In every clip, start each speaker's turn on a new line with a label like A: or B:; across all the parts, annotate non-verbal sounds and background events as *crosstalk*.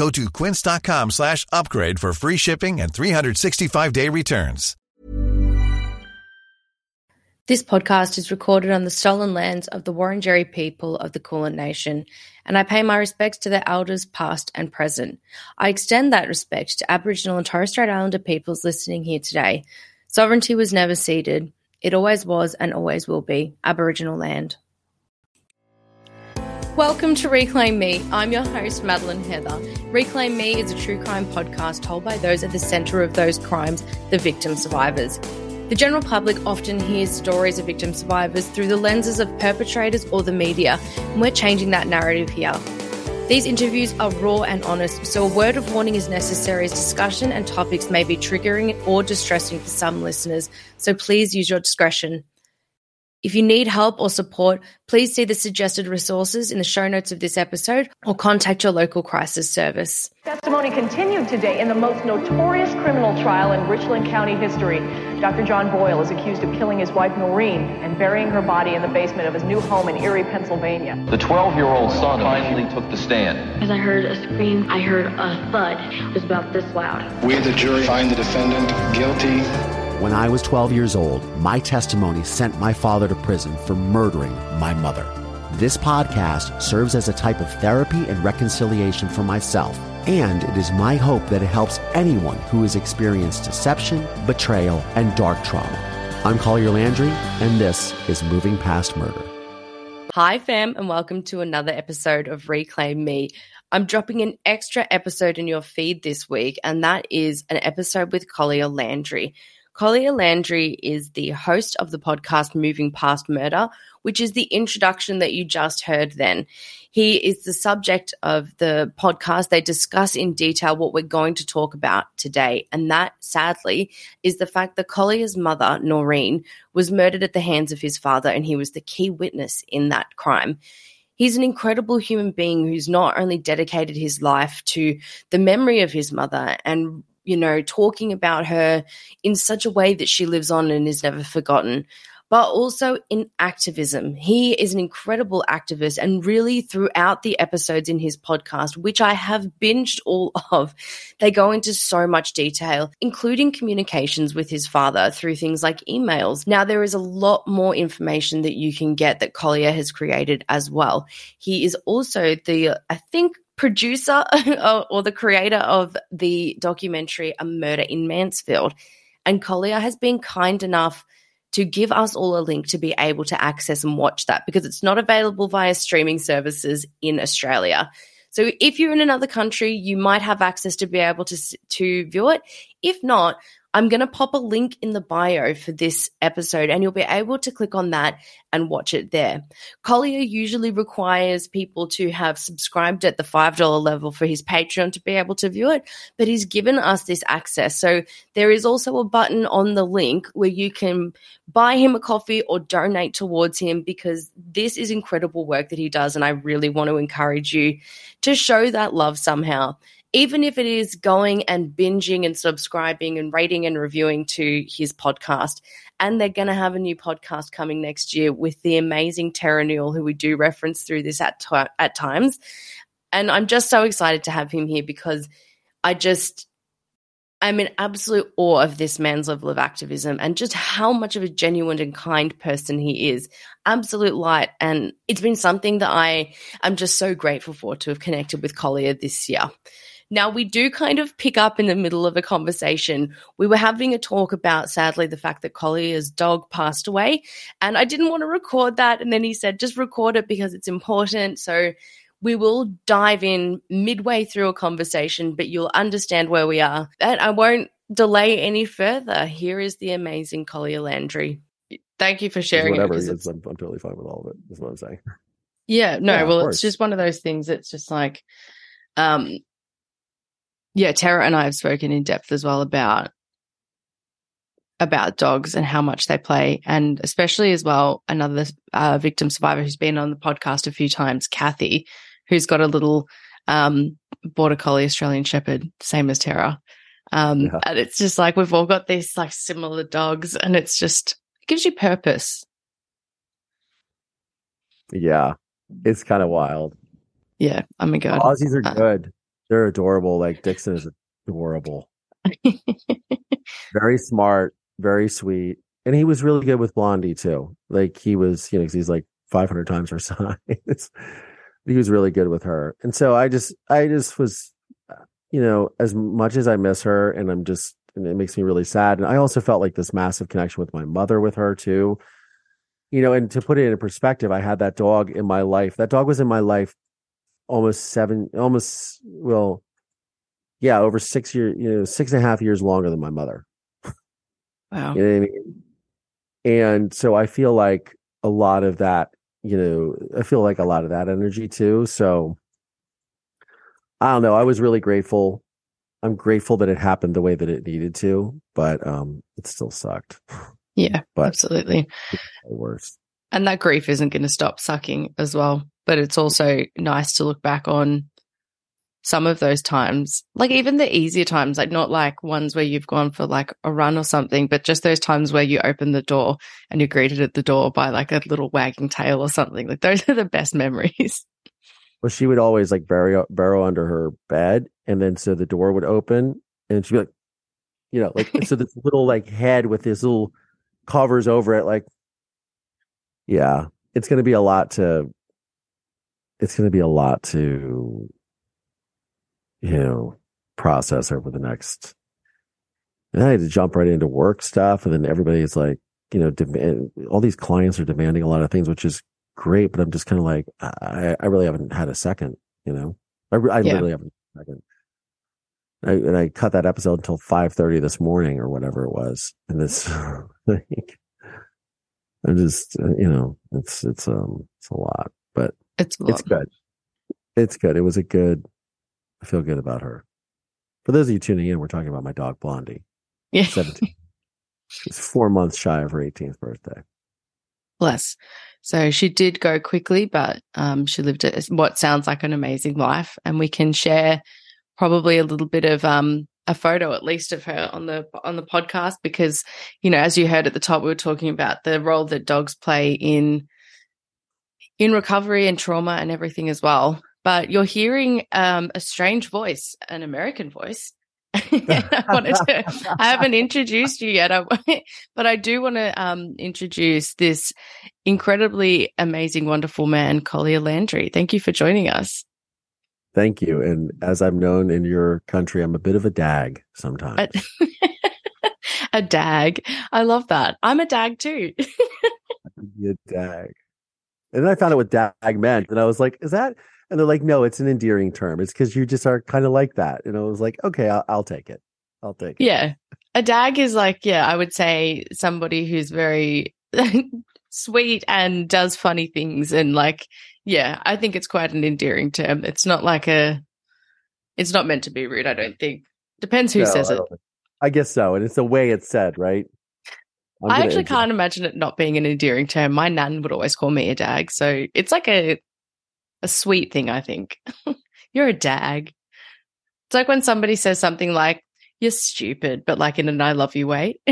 A: Go to quince.com slash upgrade for free shipping and 365-day returns.
B: This podcast is recorded on the stolen lands of the Wurundjeri people of the Kulin Nation, and I pay my respects to their elders past and present. I extend that respect to Aboriginal and Torres Strait Islander peoples listening here today. Sovereignty was never ceded. It always was and always will be Aboriginal land. Welcome to Reclaim Me. I'm your host, Madeline Heather. Reclaim Me is a true crime podcast told by those at the centre of those crimes, the victim survivors. The general public often hears stories of victim survivors through the lenses of perpetrators or the media, and we're changing that narrative here. These interviews are raw and honest, so a word of warning is necessary as discussion and topics may be triggering or distressing for some listeners, so please use your discretion. If you need help or support, please see the suggested resources in the show notes of this episode or contact your local crisis service.
C: Testimony continued today in the most notorious criminal trial in Richland County history. Dr. John Boyle is accused of killing his wife Noreen and burying her body in the basement of his new home in Erie, Pennsylvania.
D: The 12 year old son finally took the stand.
E: As I heard a scream, I heard a thud. It was about this loud.
F: We, the jury, find the defendant guilty
G: when I was 12 years old, my testimony sent my father to prison for murdering my mother. This podcast serves as a type of therapy and reconciliation for myself, and it is my hope that it helps anyone who has experienced deception, betrayal, and dark trauma. I'm Collier Landry, and this is Moving Past Murder.
B: Hi, fam, and welcome to another episode of Reclaim Me. I'm dropping an extra episode in your feed this week, and that is an episode with Collier Landry. Collier Landry is the host of the podcast Moving Past Murder, which is the introduction that you just heard then. He is the subject of the podcast. They discuss in detail what we're going to talk about today. And that, sadly, is the fact that Collier's mother, Noreen, was murdered at the hands of his father, and he was the key witness in that crime. He's an incredible human being who's not only dedicated his life to the memory of his mother and you know, talking about her in such a way that she lives on and is never forgotten, but also in activism. He is an incredible activist, and really throughout the episodes in his podcast, which I have binged all *laughs* of, they go into so much detail, including communications with his father through things like emails. Now, there is a lot more information that you can get that Collier has created as well. He is also the, I think, producer *laughs* or the creator of the documentary A Murder in Mansfield. And Collier has been kind enough to give us all a link to be able to access and watch that because it's not available via streaming services in Australia. So if you're in another country, you might have access to be able to to view it. If not, I'm going to pop a link in the bio for this episode, and you'll be able to click on that and watch it there. Collier usually requires people to have subscribed at the $5 level for his Patreon to be able to view it, but he's given us this access. So there is also a button on the link where you can buy him a coffee or donate towards him because this is incredible work that he does. And I really want to encourage you to show that love somehow even if it is going and binging and subscribing and rating and reviewing to his podcast. And they're going to have a new podcast coming next year with the amazing Tara Newell, who we do reference through this at, t- at times. And I'm just so excited to have him here because I just, I'm in absolute awe of this man's level of activism and just how much of a genuine and kind person he is. Absolute light. And it's been something that I am just so grateful for to have connected with Collier this year. Now, we do kind of pick up in the middle of a conversation. We were having a talk about, sadly, the fact that Collier's dog passed away. And I didn't want to record that. And then he said, just record it because it's important. So we will dive in midway through a conversation, but you'll understand where we are. And I won't delay any further. Here is the amazing Collier Landry. Thank you for sharing
H: Whatever
B: it.
H: it is, I'm, I'm totally fine with all of it. That's what I'm saying.
B: Yeah, no,
H: Yeah,
B: well, it's just one of those things. It's just like, um, yeah, Tara and I have spoken in depth as well about about dogs and how much they play, and especially as well another uh, victim survivor who's been on the podcast a few times, Kathy, who's got a little um, border collie Australian Shepherd, same as Tara. Um,
H: Yeah.
B: And it's just like we've all got these like similar dogs, and it's just it gives you purpose.
H: Yeah, it's kind of wild.
B: Yeah, oh my god,
H: Aussies are
B: Uh,
H: good. They're adorable. Like Dixon is adorable. very smart, very sweet, and he was really good with Blondie too. Like he was, you know, he's like 500 times her *laughs* size. he was really good with her, and so I just, I just was, you know, as much as I miss her, and I'm just, and it makes me really sad. And I also felt like this massive connection with my mother with her too. You know, and to put it in perspective, I had that dog in my life. That dog was in my life almost seven, almost well, yeah, over six years, you know, six and a half years longer than my mother.
B: wow.
H: You know what I mean? And so I feel like a lot of that, you know, I feel like a lot of that energy too. So I don't know. I was really grateful. I'm grateful that it happened the way that it needed to, but um it still sucked.
B: Yeah,
H: But-
B: absolutely.
H: The worst.
B: And that grief isn't going to stop sucking as well. But it's also nice to look back on some of those times, like even the easier times, like not like ones where you've gone for like a run or something, but just those times where you open the door and you're greeted at the door by like a little wagging tail or something. Like those are the best *laughs* memories.
H: Well, she would always like burrow burrow under her bed, and then so the door would open, and she'd be like, you know, like so this *laughs* little like head with this little covers over it, like, yeah, it's going to be a lot to, it's going to be a lot to, you know, process over the next. And I had to jump right into work stuff, and then everybody's like, you know, demand, all these clients are demanding a lot of things, which is great, but I'm just kind of like, I, I really haven't had a second, you know, I, I
B: Yeah.
H: literally haven't had a second. I, and I cut that episode until 5:30 this morning or whatever it was, and this, *laughs* like, I'm just, uh, you know, it's it's um it's a lot, but
B: It's a
H: it's good. It's good. It was a good. I feel good about her. For those of you tuning in, we're talking about my dog Blondie,
B: Yeah.
H: 17. *laughs* She's four months shy of her 18th birthday.
B: Bless. So she did go quickly, but um, she lived a, what sounds like an amazing life, and we can share probably a little bit of um, a photo, at least, of her on the on the podcast, because you know, as you heard at the top, we were talking about the role that dogs play in in recovery and trauma and everything as well. But you're hearing um, a strange voice, an American voice. *laughs* *laughs* I wanted to. I haven't introduced you yet, I, *laughs* but I do want to um, introduce this incredibly amazing, wonderful man, Collier Landry. Thank you for joining us.
H: Thank you. And as I'm known in your country, I'm a bit of a dag sometimes.
B: A, a dag. I love that. I'm a dag too.
H: A dag. And then I found out what dag meant, and I was like, "Is that?" And they're like, "No, it's an endearing term. It's because you just are kind of like that." And I was like, "Okay, I'll, I'll take it. I'll take it."
B: yeah. A dag is like, yeah, I would say somebody who's very *laughs* sweet and does funny things. And like, yeah, I think it's quite an endearing term. It's not like a, it's not meant to be rude, I don't think. Depends who
H: No,
B: says it.
H: I guess so, and it's the way it's said, right?
B: I actually can't imagine it not being an endearing term. My nan would always call me a dag, so it's like a a sweet thing. I think *laughs* you're a dag. It's like when somebody says something like "you're stupid," but like in an "I love you" way. *laughs*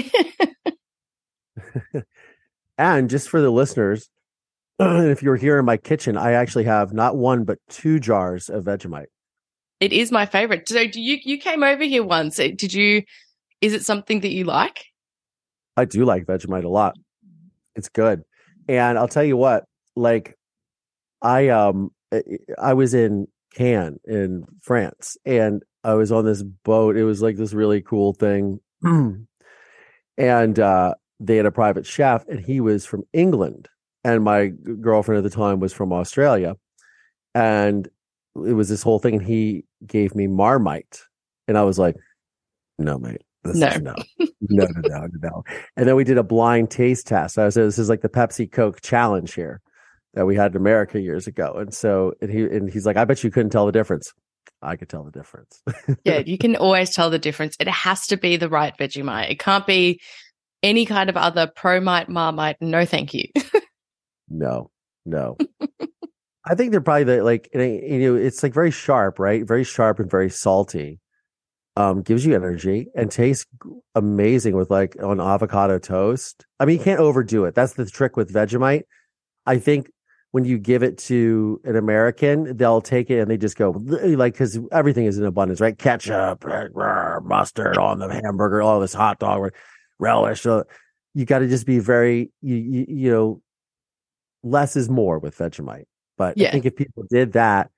H: And just for the listeners, *clears throat* if you're here in my kitchen, I actually have not one but two jars of Vegemite.
B: it is my favorite. So, do you you came over here once? Did you? Is it something that you like?
H: I do like Vegemite a lot. It's good. And I'll tell you what, like I um I- was in Cannes in France, and I was on this boat. It was like this really cool thing, *clears throat* and uh, they had a private chef, and he was from England, and my girlfriend at the time was from Australia, and it was this whole thing. And he gave me Marmite, and I was like, "No, mate, this
B: No.
H: is no, no, no, no, no." And then we did a blind taste test. I said, "This is like the Pepsi Coke challenge here." That we had in America years ago, and so and he and he's like, "I bet you couldn't tell the difference." I could tell the difference. *laughs*
B: yeah, you can always tell the difference. It has to be the right Vegemite. It can't be any kind of other Promite, Marmite. No, thank you.
H: No, no. *laughs* I think they're probably the like you know it's like very sharp, right? Very sharp and very salty. Um, gives you energy and tastes amazing with like on avocado toast. I mean, you can't overdo it. That's the trick with Vegemite. I think when you give it to an American, they'll take it and they just go like because everything is in abundance, right? Ketchup, mustard on the hamburger, all this hot dog relish. You got to just be very you, you you know less is more with Vegemite. But
B: Yeah.
H: I think if people did that,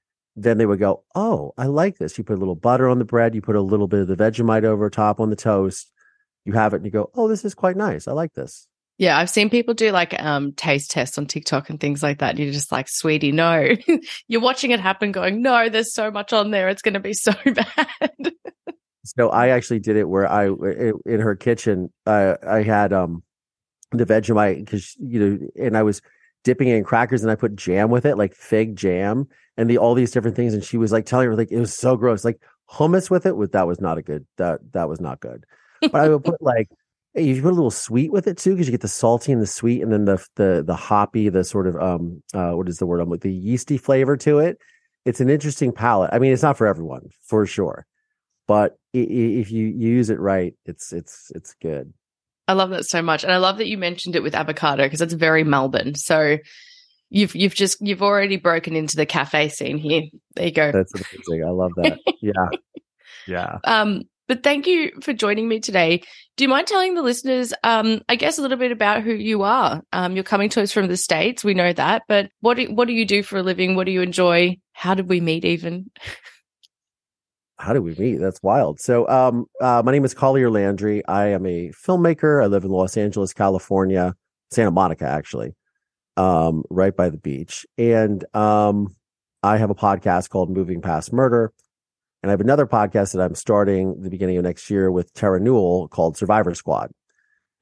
H: then they would go, "Oh, I like this." You put a little butter on the bread, you put a little bit of the Vegemite over top on the toast. You have it, and you go, "Oh, this is quite nice. I like this."
B: Yeah, I've seen people do like um taste tests on TikTok and things like that. And You're just like, sweetie, no. *laughs* You're watching it happen, going, no, there's so much on there. It's going to be so *laughs* bad.
H: So I actually did it where I in her kitchen, uh, I had um the Vegemite because you know, and I was dipping it in crackers and I put jam with it, like fig jam, and the all these different things. And she was like telling her like it was so gross, like hummus with it. With that was not a good that that was not good. But I would put like you put a little sweet with it too because you get the salty and the sweet, and then the the the hoppy, the sort of um uh what is the word? I'm like the yeasty flavor to it. It's an interesting palate. I mean, it's not for everyone for sure, but if you use it right, it's it's it's good.
B: I love that so much. And I love that you mentioned it with avocado because that's very Melbourne. So you've you've just you've already broken into the cafe scene here. There you go.
H: That's amazing. I love that. Yeah, yeah. *laughs*
B: Um, but thank you for joining me today. Do you mind telling the listeners, um, I guess, a little bit about who you are? Um, you're coming to us from the states, we know that, but what do, what do you do for a living? What do you enjoy? How did we meet? Even *laughs*
H: How did we meet? That's wild. So, um, uh, my name is Collier Landry. I am a filmmaker. I live in Los Angeles, California, Santa Monica, actually, um, right by the beach. And um, I have a podcast called Moving Past Murder. And I have another podcast that I'm starting the beginning of next year with Tara Newell called Survivor Squad.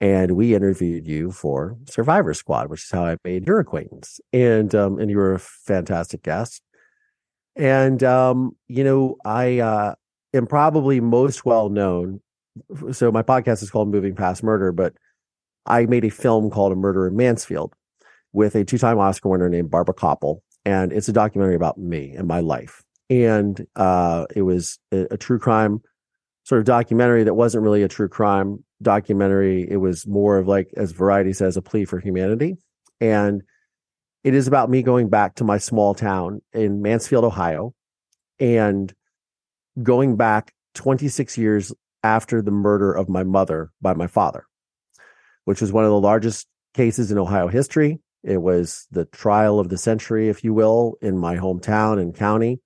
H: And we interviewed you for Survivor Squad, which is how I made your acquaintance. And um, and you were a fantastic guest. And um, you know, I uh, am probably most well known. So my podcast is called Moving Past Murder, but I made a film called A Murder in Mansfield with a two-time Oscar winner named Barbara Kopple, and it's a documentary about me and my life. And uh, it was a, a true crime sort of documentary that wasn't really a true crime documentary. It was more of like, as Variety says, a plea for humanity. And it is about me going back to my small town in Mansfield, Ohio, and going back 26 years after the murder of my mother by my father, which was one of the largest cases in Ohio history. It was the trial of the century, if you will, in my hometown and county.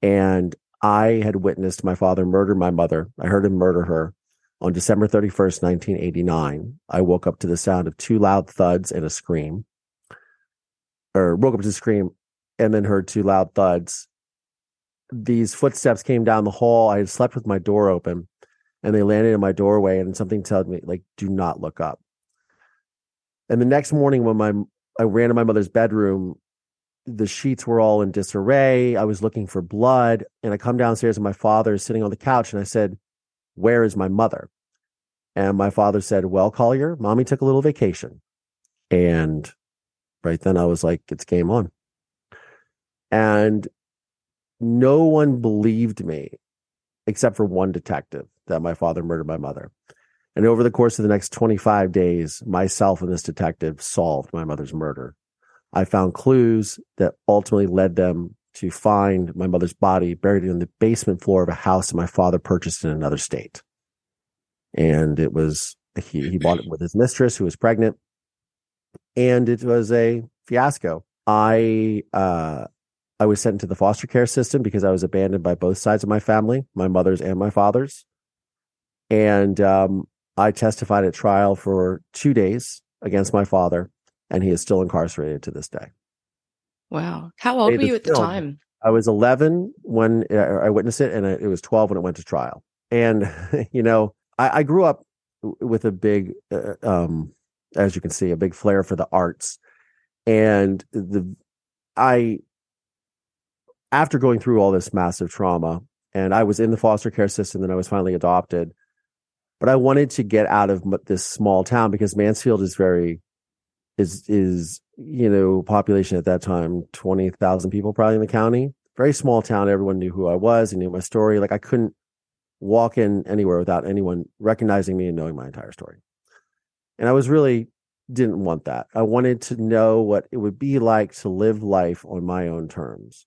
H: And I had witnessed my father murder my mother. I heard him murder her on December 31st, 1989. I woke up to the sound of two loud thuds and a scream, or woke up to scream and then heard two loud thuds. These footsteps came down the hall. I had slept with my door open and they landed in my doorway and something told me, like, do not look up. And the next morning when my I ran to my mother's bedroom, the sheets were all in disarray. I was looking for blood, and I come downstairs and my father is sitting on the couch, and I said, "Where is my mother?" And my father said, "Well, Collier, mommy took a little vacation." And right then I was like, "It's game on." And no one believed me except for one detective that my father murdered my mother. And over the course of the next 25 days, myself and this detective solved my mother's murder. I found clues that ultimately led them to find my mother's body buried in the basement floor of a house that my father purchased in another state. And it was, he, he bought it with his mistress who was pregnant. And it was a fiasco. I, uh, I was sent into the foster care system because I was abandoned by both sides of my family, my mother's and my father's. And um, I testified at trial for two days against my father, and he is still incarcerated to this day.
B: Wow. How old were you at the time?
H: I was 11 when uh, I witnessed it, and it was 12 when it went to trial. And, *laughs* you know, I, I grew up with a big, uh, um, as you can see, a big flair for the arts. And the, I, after going through all this massive trauma, and I was in the foster care system, then I was finally adopted. But I wanted to get out of this small town because Mansfield is very, is is you know population at that time twenty thousand people probably in the county. Very small town. Everyone knew who I was and knew my story. Like I couldn't walk in anywhere without anyone recognizing me and knowing my entire story. And I was really didn't want that. I wanted to know what it would be like to live life on my own terms.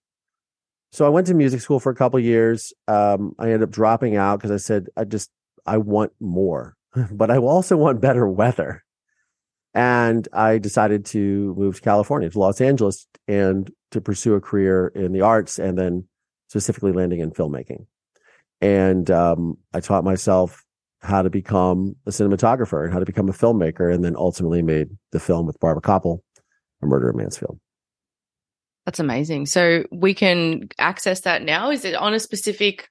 H: So I went to music school for a couple years. Um, I ended up dropping out because I said I just I want more, *laughs* but I also want better weather. And I decided to move to California, to Los Angeles, and to pursue a career in the arts, and then specifically landing in filmmaking. And um, I taught myself how to become a cinematographer and how to become a filmmaker, and then ultimately made the film with Barbara Kopple, A Murder in Mansfield.
B: That's amazing. So we can access that now. Is it on a specific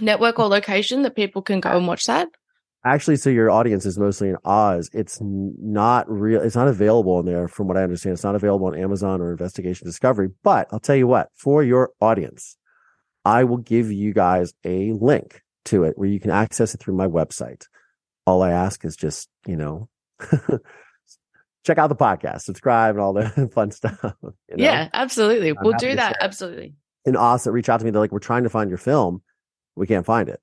B: network or location that people can go and watch that?
H: Actually, so your audience is mostly in Oz. It's not real. It's not available in there, from what I understand. It's not available on Amazon or Investigation Discovery. But I'll tell you what, for your audience, I will give you guys a link to it where you can access it through my website. All I ask is just, you know, *laughs* check out the podcast, subscribe, and all the *laughs* fun stuff. You know?
B: Yeah, absolutely. I'm we'll do that. Absolutely.
H: And also reach out to me, they're like, we're trying to find your film. We can't find it.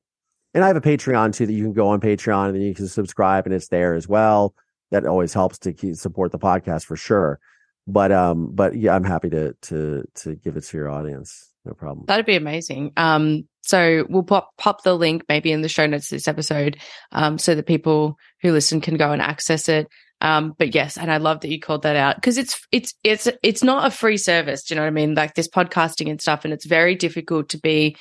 H: And I have a Patreon too that you can go on Patreon and then you can subscribe and it's there as well. That always helps to keep, support the podcast for sure. But um, but yeah, I'm happy to to to give it to your audience. No problem.
B: That'd be amazing. Um, so we'll pop pop the link maybe in the show notes this episode, um, so that people who listen can go and access it. Um, but yes, and I love that you called that out because it's it's it's it's not a free service. Do you know what I mean? Like this podcasting and stuff, and it's very difficult to be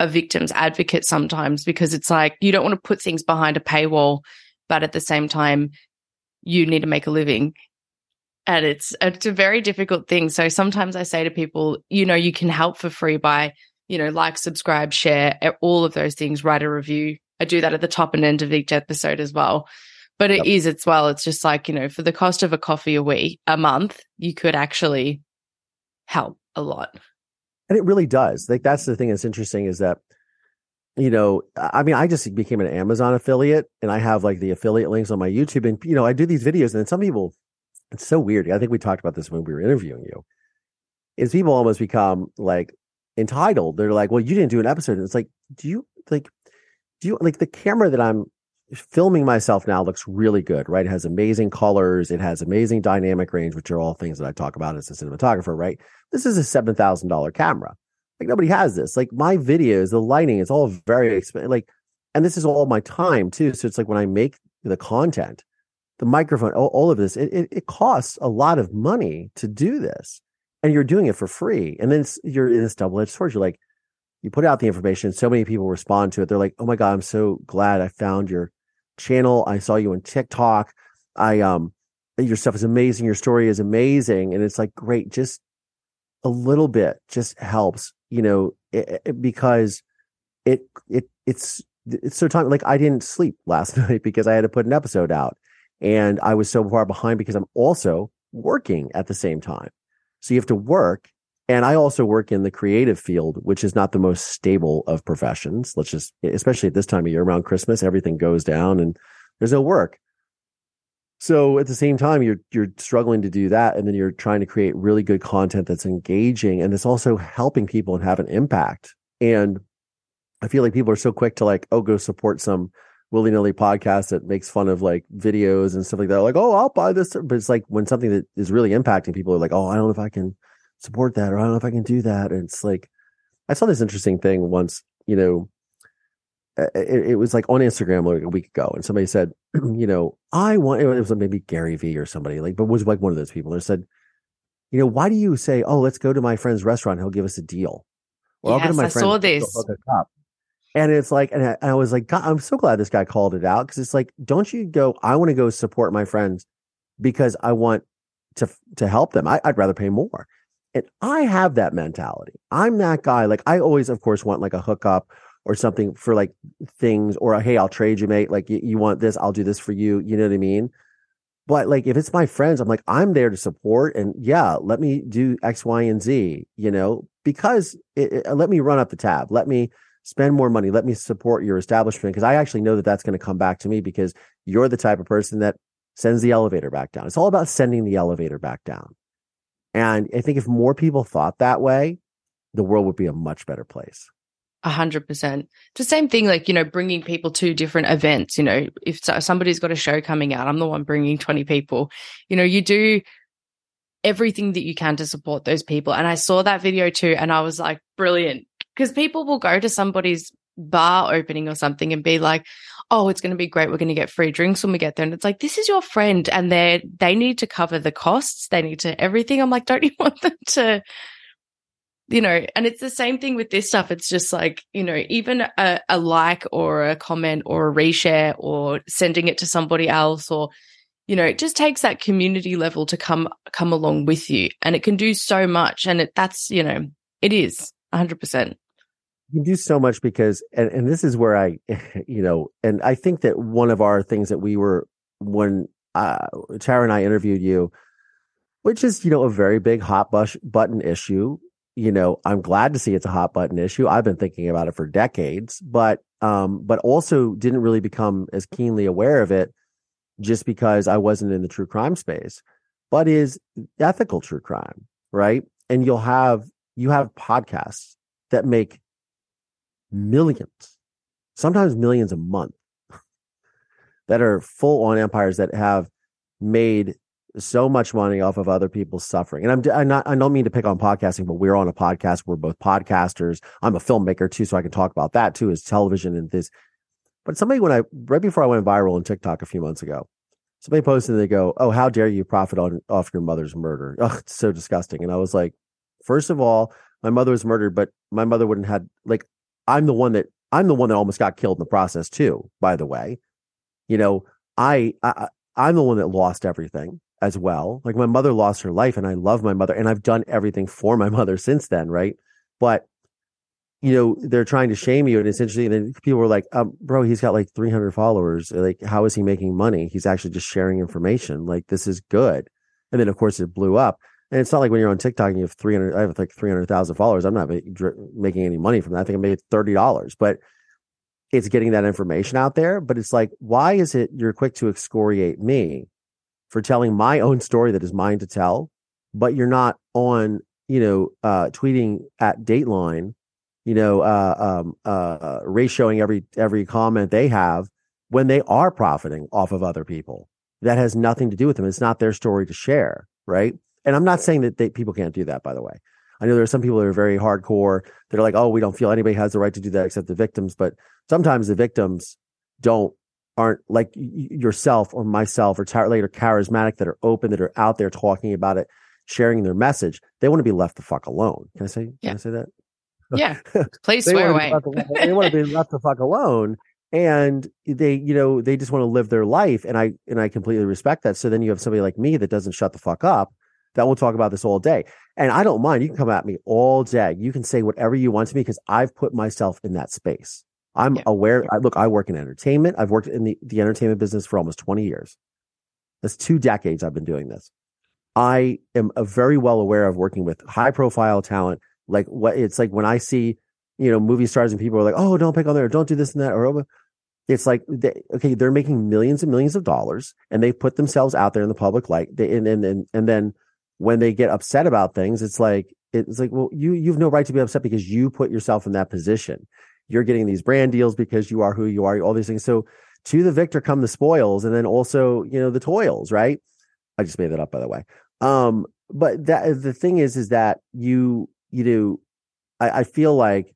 B: a victim's advocate sometimes because it's like you don't want to put things behind a paywall, but at the same time, you need to make a living. And it's it's a very difficult thing. So sometimes I say to people, you know, you can help for free by, you know, like, subscribe, share, all of those things, write a review. I do that at the top and end of each episode as well. But it yep. is as well. It's just like, you know, for the cost of a coffee a week, a month, you could actually help a lot
H: and it really does like that's the thing that's interesting is that you know i mean i just became an amazon affiliate and i have like the affiliate links on my youtube and you know i do these videos and then some people it's so weird i think we talked about this when we were interviewing you is people almost become like entitled they're like well you didn't do an episode and it's like do you like do you like the camera that i'm filming myself now looks really good right it has amazing colors it has amazing dynamic range which are all things that i talk about as a cinematographer right this is a $7,000 camera. Like nobody has this. Like my videos, the lighting is all very expensive. Like, and this is all my time too. So it's like when I make the content, the microphone, all, all of this, it, it, it, costs a lot of money to do this. And you're doing it for free. And then you're in this double edged sword. You're like, you put out the information, so many people respond to it. They're like, oh my God, I'm so glad I found your channel. I saw you on TikTok. I, um, your stuff is amazing. Your story is amazing. And it's like, great. Just a little bit just helps, you know, it, it, because it it it's it's so time like I didn't sleep last *laughs* night because I had to put an episode out and I was so far behind because I'm also working at the same time. So you have to work and I also work in the creative field, which is not the most stable of professions. Let's just, especially at this time of year around Christmas, everything goes down and there's no work. So at the same time, you're you're struggling to do that, and then you're trying to create really good content that's engaging and it's also helping people and have an impact. And I feel like people are so quick to like, oh, go support some willy nilly podcast that makes fun of like videos and stuff like that. Like, oh, I'll buy this, but it's like when something that is really impacting people are like, oh, I don't know if I can support that or I don't know if I can do that. And it's like, I saw this interesting thing once. You know, uh, it, it, was like on Instagram like a week ago, and somebody said, *clears throat* you know, I want it was maybe Gary Vee or somebody like, but was like one of those people that said, You know, why do you say, "Oh, let's go to my friend's restaurant; he'll give us a deal"?
B: Or yes, I saw this.
H: And it's like, and I, I was like, God, I'm so glad this guy called it out because it's like, don't you go? I want to go support my friends because I want to to help them. I, I'd rather pay more. And I have that mentality. I'm that guy. Like I always, of course, want like a hookup or something for like things or a, hey, I'll trade you, mate. Like you, you want this, I'll do this for you. You know what I mean? But like if it's my friends, I'm like, I'm there to support and yeah, let me do X, Y, and Z, you know, because it, it, let me run up the tab. Let me spend more money. Let me support your establishment because I actually know that that's going to come back to me because you're the type of person that sends the elevator back down. It's all about sending the elevator back down. And I think if more people thought that way, the world would be a much better place.
B: A hundred percent. The same thing, like, you know, bringing people to different events. You know, if somebody's got a show coming out, I'm the one bringing 20 people. You know, you do everything that you can to support those people. And I saw that video too, and I was like, brilliant. Because people will go to somebody's bar opening or something and be like, oh, it's going to be great. We're going to get free drinks when we get there. And it's like, this is your friend and they they need to cover the costs. They need to everything. I'm like, don't you *laughs* want them to, you know, and it's the same thing with this stuff. It's just like, you know, even a, a like or a comment or a reshare or sending it to somebody else or, you know, it just takes that community level to come, come along with you. And it can do so much. And it, that's, you know, it is hundred percent
H: you do so much because and, and this is where i *laughs* you know and i think that one of our things that we were when uh tara and i interviewed you which is you know a very big hot bush button issue you know i'm glad to see it's a hot button issue. I've been thinking about it for decades but um but also didn't really become as keenly aware of it just because i wasn't in the true crime space but is ethical true crime right? And you'll have you have podcasts that make millions, sometimes millions a month, that are full on empires that have made so much money off of other people's suffering. And I'm, I'm not, I don't mean to pick on podcasting, but we're on a podcast. We're both podcasters. I'm a filmmaker too, so I can talk about that too, as television and this. But somebody, when I, right before I went viral on TikTok a few months ago, somebody posted, and they go, Oh, how dare you profit on, off your mother's murder? *laughs* Oh, it's so disgusting. And I was like, First of all, my mother was murdered, but my mother wouldn't had like I'm the one that I'm the one that almost got killed in the process too. By the way, you know, I, I I'm the one that lost everything as well. Like my mother lost her life, and I love my mother, and I've done everything for my *laughs* mother since then, right? But you know, they're trying to shame you, and it's interesting. People were like, um, "Bro, he's got like 300 followers. Like, how is he making money? He's actually just sharing information. Like, this is good." And then, of course, it blew up. And it's not like when you're on TikTok and you have 300, I have like 300,000 followers. I'm not making any money from that. I think I made $30, but it's getting that information out there. But it's like, why is it you're quick to excoriate me for telling my own story that is mine to tell, but you're not on, you know, uh, tweeting at Dateline, you know, uh, um, uh, ratioing every, every comment they have when they are profiting off of other people. That has nothing to do with them. It's not their story to share. Right and I'm not saying that they, people can't do that, by the way. I know there are some people that are very hardcore that are like, oh, we don't feel anybody has the right to do that except the victims. But sometimes the victims don't aren't like yourself or myself or Tara later charismatic that are open that are out there talking about it, sharing their message. They want to be left the fuck alone. Can I say? Can. I say that?
B: Yeah. *laughs* Please swear away. *laughs*
H: they want to be left the fuck alone and they you know they just want to live their life and i and i completely respect that so then you have somebody like me that doesn't shut the fuck up that we'll talk about this all day. And I don't mind. You can come at me all day. You can say whatever you want to me because I've put myself in that space. I'm yeah. aware. I, look, I work in entertainment. I've worked in the, the entertainment business for almost 20 years. That's two decades I've been doing this. I am very well aware of working with high profile talent. Like what it's like when I see, you know, movie stars and people are like, oh, don't pick on there, don't do this and that, or oh, it's like they, okay, they're making millions and millions of dollars, and they put themselves out there in the public light. They, and and and, and then when they get upset about things, it's like it's like, well, you you've no right to be upset because you put yourself in that position. You're getting these brand deals because you are who you are, all these things. So to the victor come the spoils, and then also, you know, the toils, right? I just made that up by the way. Um, but that the thing is, is that you, you know, I, I feel like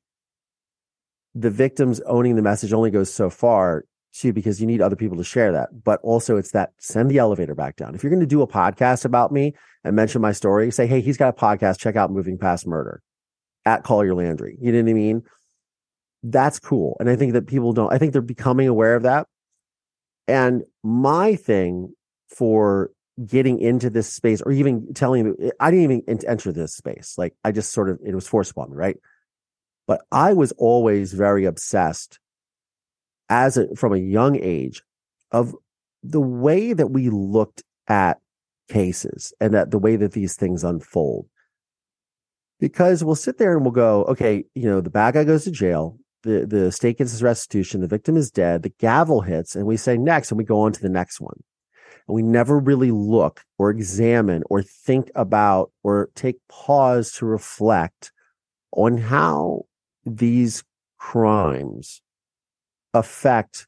H: the victims owning the message only goes so far too because you need other people to share that. But also, it's that send the elevator back down. If you're going to do a podcast about me and mention my story, say, hey, he's got a podcast. Check out Moving Past Murder at Collier Landry. You know what I mean? That's cool. And I think that people don't, I think they're becoming aware of that. And my thing for getting into this space or even telling me, I didn't even enter this space. Like I just sort of, it was forced upon me, right? But I was always very obsessed as a, from a young age of the way that we looked at cases and that the way that these things unfold. Because we'll sit there and we'll go, okay, you know, the bad guy goes to jail, the, the state gets his restitution, the victim is dead, the gavel hits, and we say next, and we go on to the next one. And we never really look or examine or think about or take pause to reflect on how these crimes affect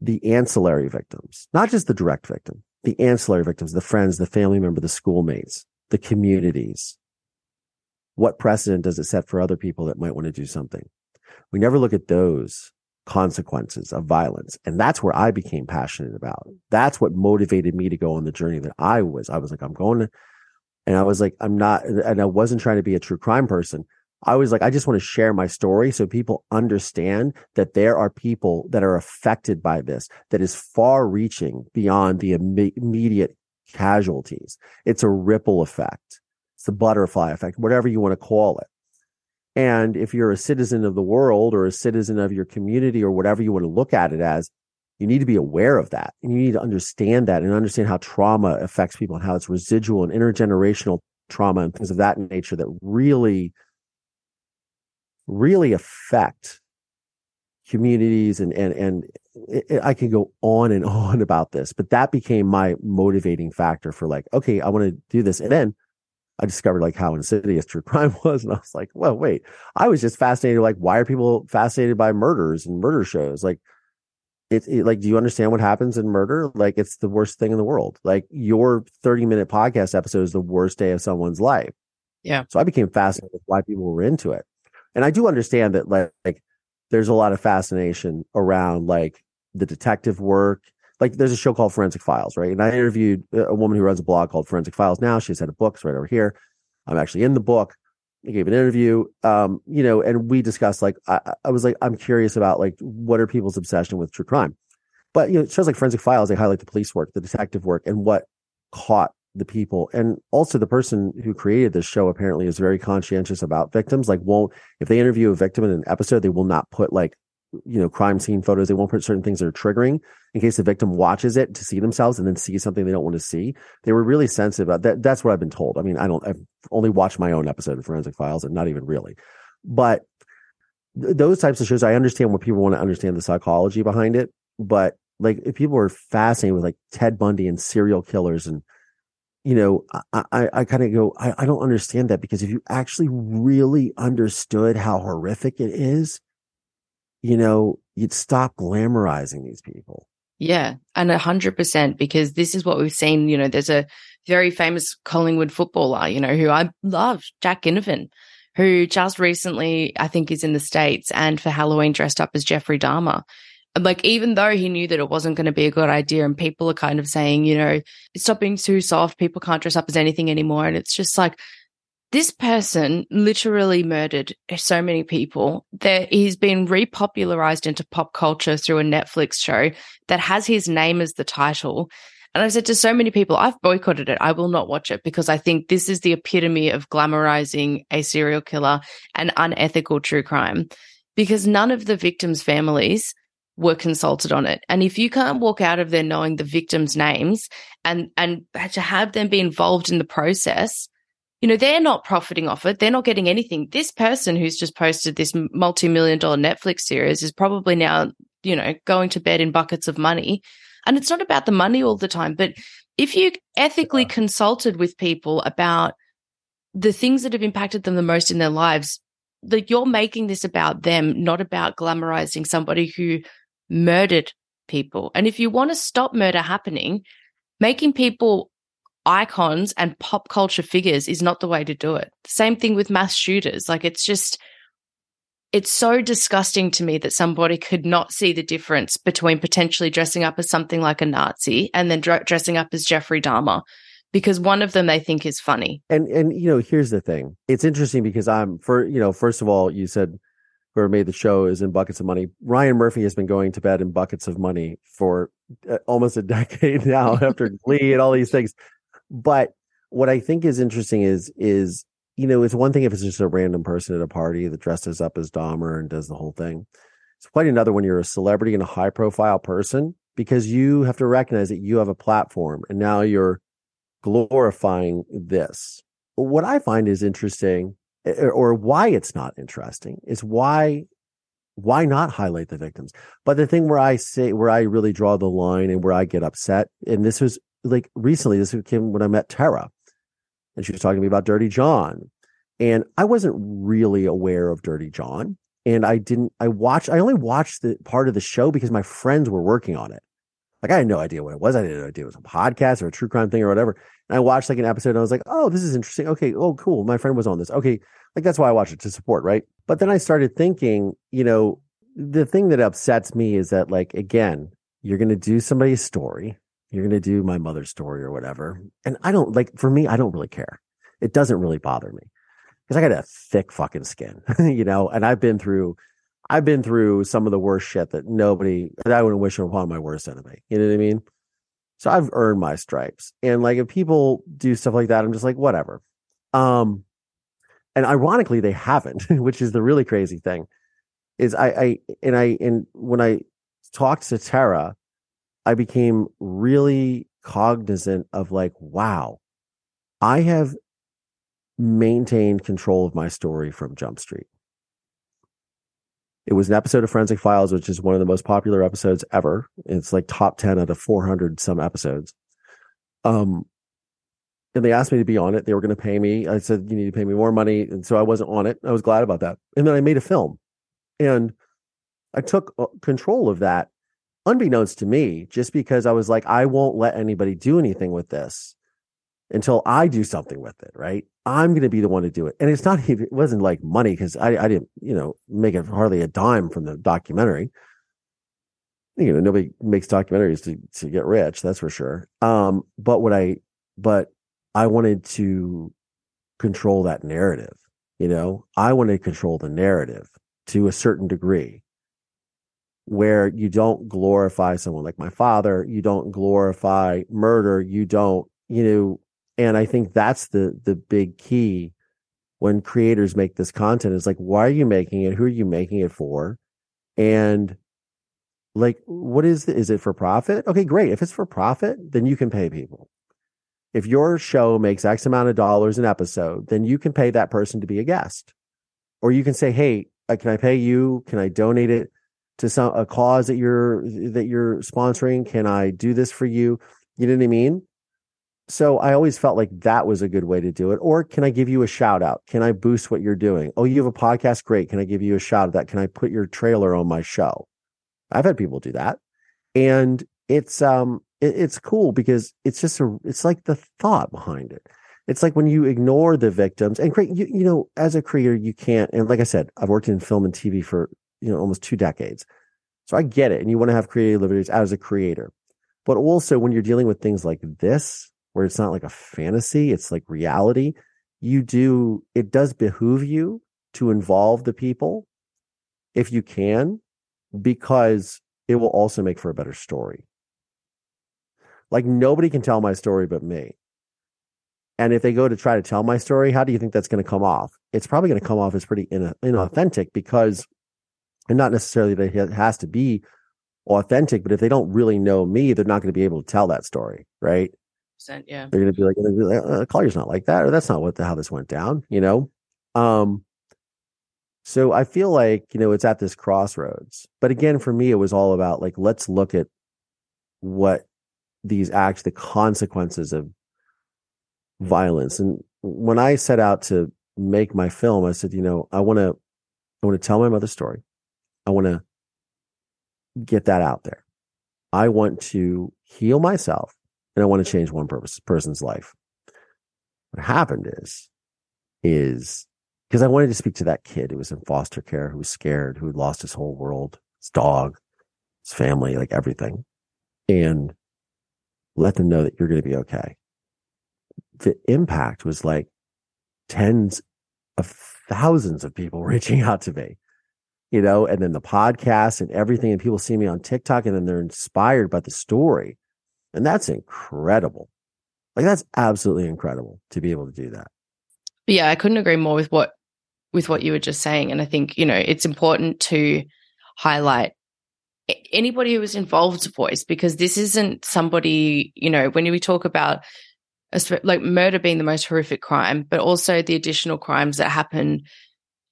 H: the ancillary victims, not just the direct victim, the ancillary victims, the friends, the family member, the schoolmates, the communities. What precedent does it set for other people that might want to do something? We never look at those consequences of violence. And that's where I became passionate about. That's what motivated me to go on the journey that I was. I was like, I'm going to, and I was like, I'm not, and I wasn't trying to be a true crime person. I was like, I just want to share my story so people understand that there are people that are affected by this that is far reaching beyond the immediate casualties. It's a ripple effect. It's the butterfly effect, whatever you want to call it. And if you're a citizen of the world or a citizen of your community or whatever you want to look at it as, you need to be aware of that and you need to understand that and understand how trauma affects people and how it's residual and intergenerational trauma and things of that nature that really really affect communities and and and it, it, I can go on and *laughs* on about this, but that became my motivating factor for like, okay, I want to do this. And then I discovered like how insidious true *laughs* crime was, and I was like, well, wait, I was just fascinated. Like, why are people fascinated by murders and murder shows? Like, it's it, like, do you understand what happens in murder? Like, it's the worst thing in the world. Like, your thirty minute podcast episode is the worst day of someone's life.
B: Yeah.
H: So I became fascinated with why people were into it. And I do understand that like, like there's a lot of fascination around like the detective work. Like there's a show called Forensic Files, right? And I interviewed a woman who runs a blog called Forensic Files now. She's had a book, it's right over here. I'm actually in the book. I gave an interview, um, you know, and we discussed like I, I was like, I'm curious about like what are people's obsession with true crime. But you know, shows like Forensic Files, they highlight the police work, the detective work, and what caught the people. And also the person who created this show apparently is very conscientious about victims like won't if they interview a victim in an episode they will not put like you know crime scene photos they won't put certain things that are triggering in case the victim watches it to see themselves and then see something they don't want to see. They were really sensitive about that that's what i've been told. I mean i don't i've only watched my own episode of forensic files and not even really. But th- those types of shows i understand what people want to understand the psychology behind it but like if people are fascinated with like ted bundy and serial killers and you know, I, I, I kind of go, I, I don't understand that because if you actually really understood how horrific it is, you know, you'd stop glamorizing these people.
B: Yeah, and a hundred percent because this is what we've seen. You know, there's a very famous Collingwood footballer, you know, who I love, Jack Ginnivan, who just recently, I think, is in the States and for Halloween dressed up as Jeffrey Dahmer like even though he knew that it wasn't going to be a good idea and people are kind of saying you know stop being too soft people can't dress up as anything anymore and it's just like this person literally murdered so many people that he's been repopularized into pop culture through a netflix show that has his name as the title and I've said to so many people, I've boycotted it. I will not watch it because I think this is the epitome of glamorizing a serial killer and unethical true crime. Because none of the victims' families were consulted on it. And if you can't walk out of there knowing the victims' names and and to have them be involved in the process, you know, they're not profiting off it. They're not getting anything. This person who's just posted this multi-million dollar Netflix series is probably now, you know, going to bed in buckets of money. And it's not about the money all the time, but if you ethically consulted with people about the things that have impacted them the most in their lives, that you're making this about them, not about glamorizing somebody who murdered people. And if you want to stop murder happening, making people icons and pop culture figures is not the way to do it. Same thing with mass shooters. Like it's just, it's so disgusting to me that somebody could not see the difference between potentially dressing up as something like a Nazi and then dr- dressing up as Jeffrey Dahmer because one of them they think is funny.
H: And and you know, here's the thing. It's interesting because I'm for you know, first of all, you said whoever made the show is in buckets of money. Ryan Murphy has been going to bed in buckets of money for uh, almost a *laughs* decade now after *laughs* Glee and all these things. But what I think is interesting is is you know, it's one thing if it's just a random person at a party that dresses up as Dahmer and does the whole thing. It's quite another when you're a celebrity and a high profile person because you have to recognize that you have a platform and now you're glorifying this. What I find is interesting or why it's not interesting is why why not highlight the victims? But the thing where I say where I really draw the line and where I get upset, and this was like recently, this came when I met Tara and she was talking to me about Dirty John. And I wasn't really aware of Dirty John. And I didn't, I watched, I only watched the part of the show because my friends were working on it. Like I had no idea what it was. I didn't know it was a podcast or a true crime thing or whatever. And I watched like an episode and I was like, oh, this is interesting. Okay. Oh, cool. My friend was on this. Okay. Like that's why I watched it to support. Right. But then I started thinking, you know, the thing that upsets me is that, like, again, you're going to do somebody's story you're going to do my mother's story or whatever. And I don't like, for me, I don't really care. It doesn't really bother me because I got a thick fucking skin, *laughs* you know, and I've been through, I've been through some of the worst shit that nobody, that I wouldn't wish upon my worst enemy. You know what I mean? So I've earned my stripes. And like, if people do stuff like that, I'm just like, whatever. Um, and ironically, they haven't, *laughs* which is the really crazy thing. Is I, I, and I, and when I talked to Tara, I became really cognizant of like, wow, I have maintained control of my story from Jump Street. It was an episode of Forensic Files, which is one of the most popular episodes ever. It's like top 10 out of 400 some episodes. Um, and they asked me to be on it. They were going to pay me. I said, you need to pay me more money. And so I wasn't on it. I was glad about that. And then I made a film and I took uh, control of that unbeknownst to me, just because I was like, I won't let anybody do anything with this until I do something with it, right? I'm going to be the one to do it. And it's not even, it wasn't like money because I, I didn't, you know, make it hardly a dime from the documentary. You know, nobody makes documentaries to, to get rich, that's for sure. Um, but what I, but I wanted to control that narrative, you know, I wanted to control the narrative to a certain degree where you don't glorify someone like my father, you don't glorify murder, you don't, you know, and I think that's the the big key when creators make this content is like, why are you making it? Who are you making it for? And like, what is is it for profit? Okay, great. If it's for profit, then you can pay people. If your show makes X amount of dollars an episode, then you can pay that person to be a guest. Or you can say, hey, uh, can I pay you? Can I donate it? to some a cause that you're that you're sponsoring? Can I do this for you? You know what I mean? So I always felt like that was a good way to do it. Or can I give you a shout out? Can I boost what you're doing? Oh, you have a podcast? Great. Can I give you a shout out that? Can I put your trailer on my show? I've had people do that. And it's um it, it's cool because it's just a it's like the thought behind it. It's like when you ignore the victims and create you, you know, as a creator, you can't and like I said, I've worked in film and TV for you know almost two decades. So I get it, and you want to have creative liberties as a creator, but also when you're dealing with things like this, where it's not like a fantasy, it's like reality. You do it does behoove you to involve the people if you can, because it will also make for a better story. Like nobody can tell my story but me. And if they go to try to tell my story, how do you think that's going to come off? It's probably going to come off as pretty inauthentic because and not necessarily that it has to be authentic, but if they don't really know me, they're not going to be able to tell that story, right?
B: Yeah,
H: they're going to be like, uh, Collier's not like that, or that's not what the, how this went down, you know. Um, so I feel like you know it's at this crossroads. But again, for me, it was all about like let's look at what these acts, the consequences of violence. And when I set out to make my film, I said, you know, I want to, I want to tell my mother's story. I want to get that out there. I want to heal myself and I want to change one purpose, person's life. What happened is, is because I wanted to speak to that kid who was in foster care, who was scared, who had lost his whole world, his dog, his family, like everything, and let them know that you're going to be okay. The impact was like tens of thousands of people *laughs* reaching out to me, you know, and then the podcast and everything. And people see me on TikTok and then they're inspired by the story. And that's incredible. Like that's absolutely incredible to be able to do that.
B: Yeah, I couldn't agree more with what with what you were just saying. And I think, you know, it's important to highlight anybody who was involved's voice because this isn't somebody, you know, when we talk about like murder being the most horrific crime, but also the additional crimes that happen,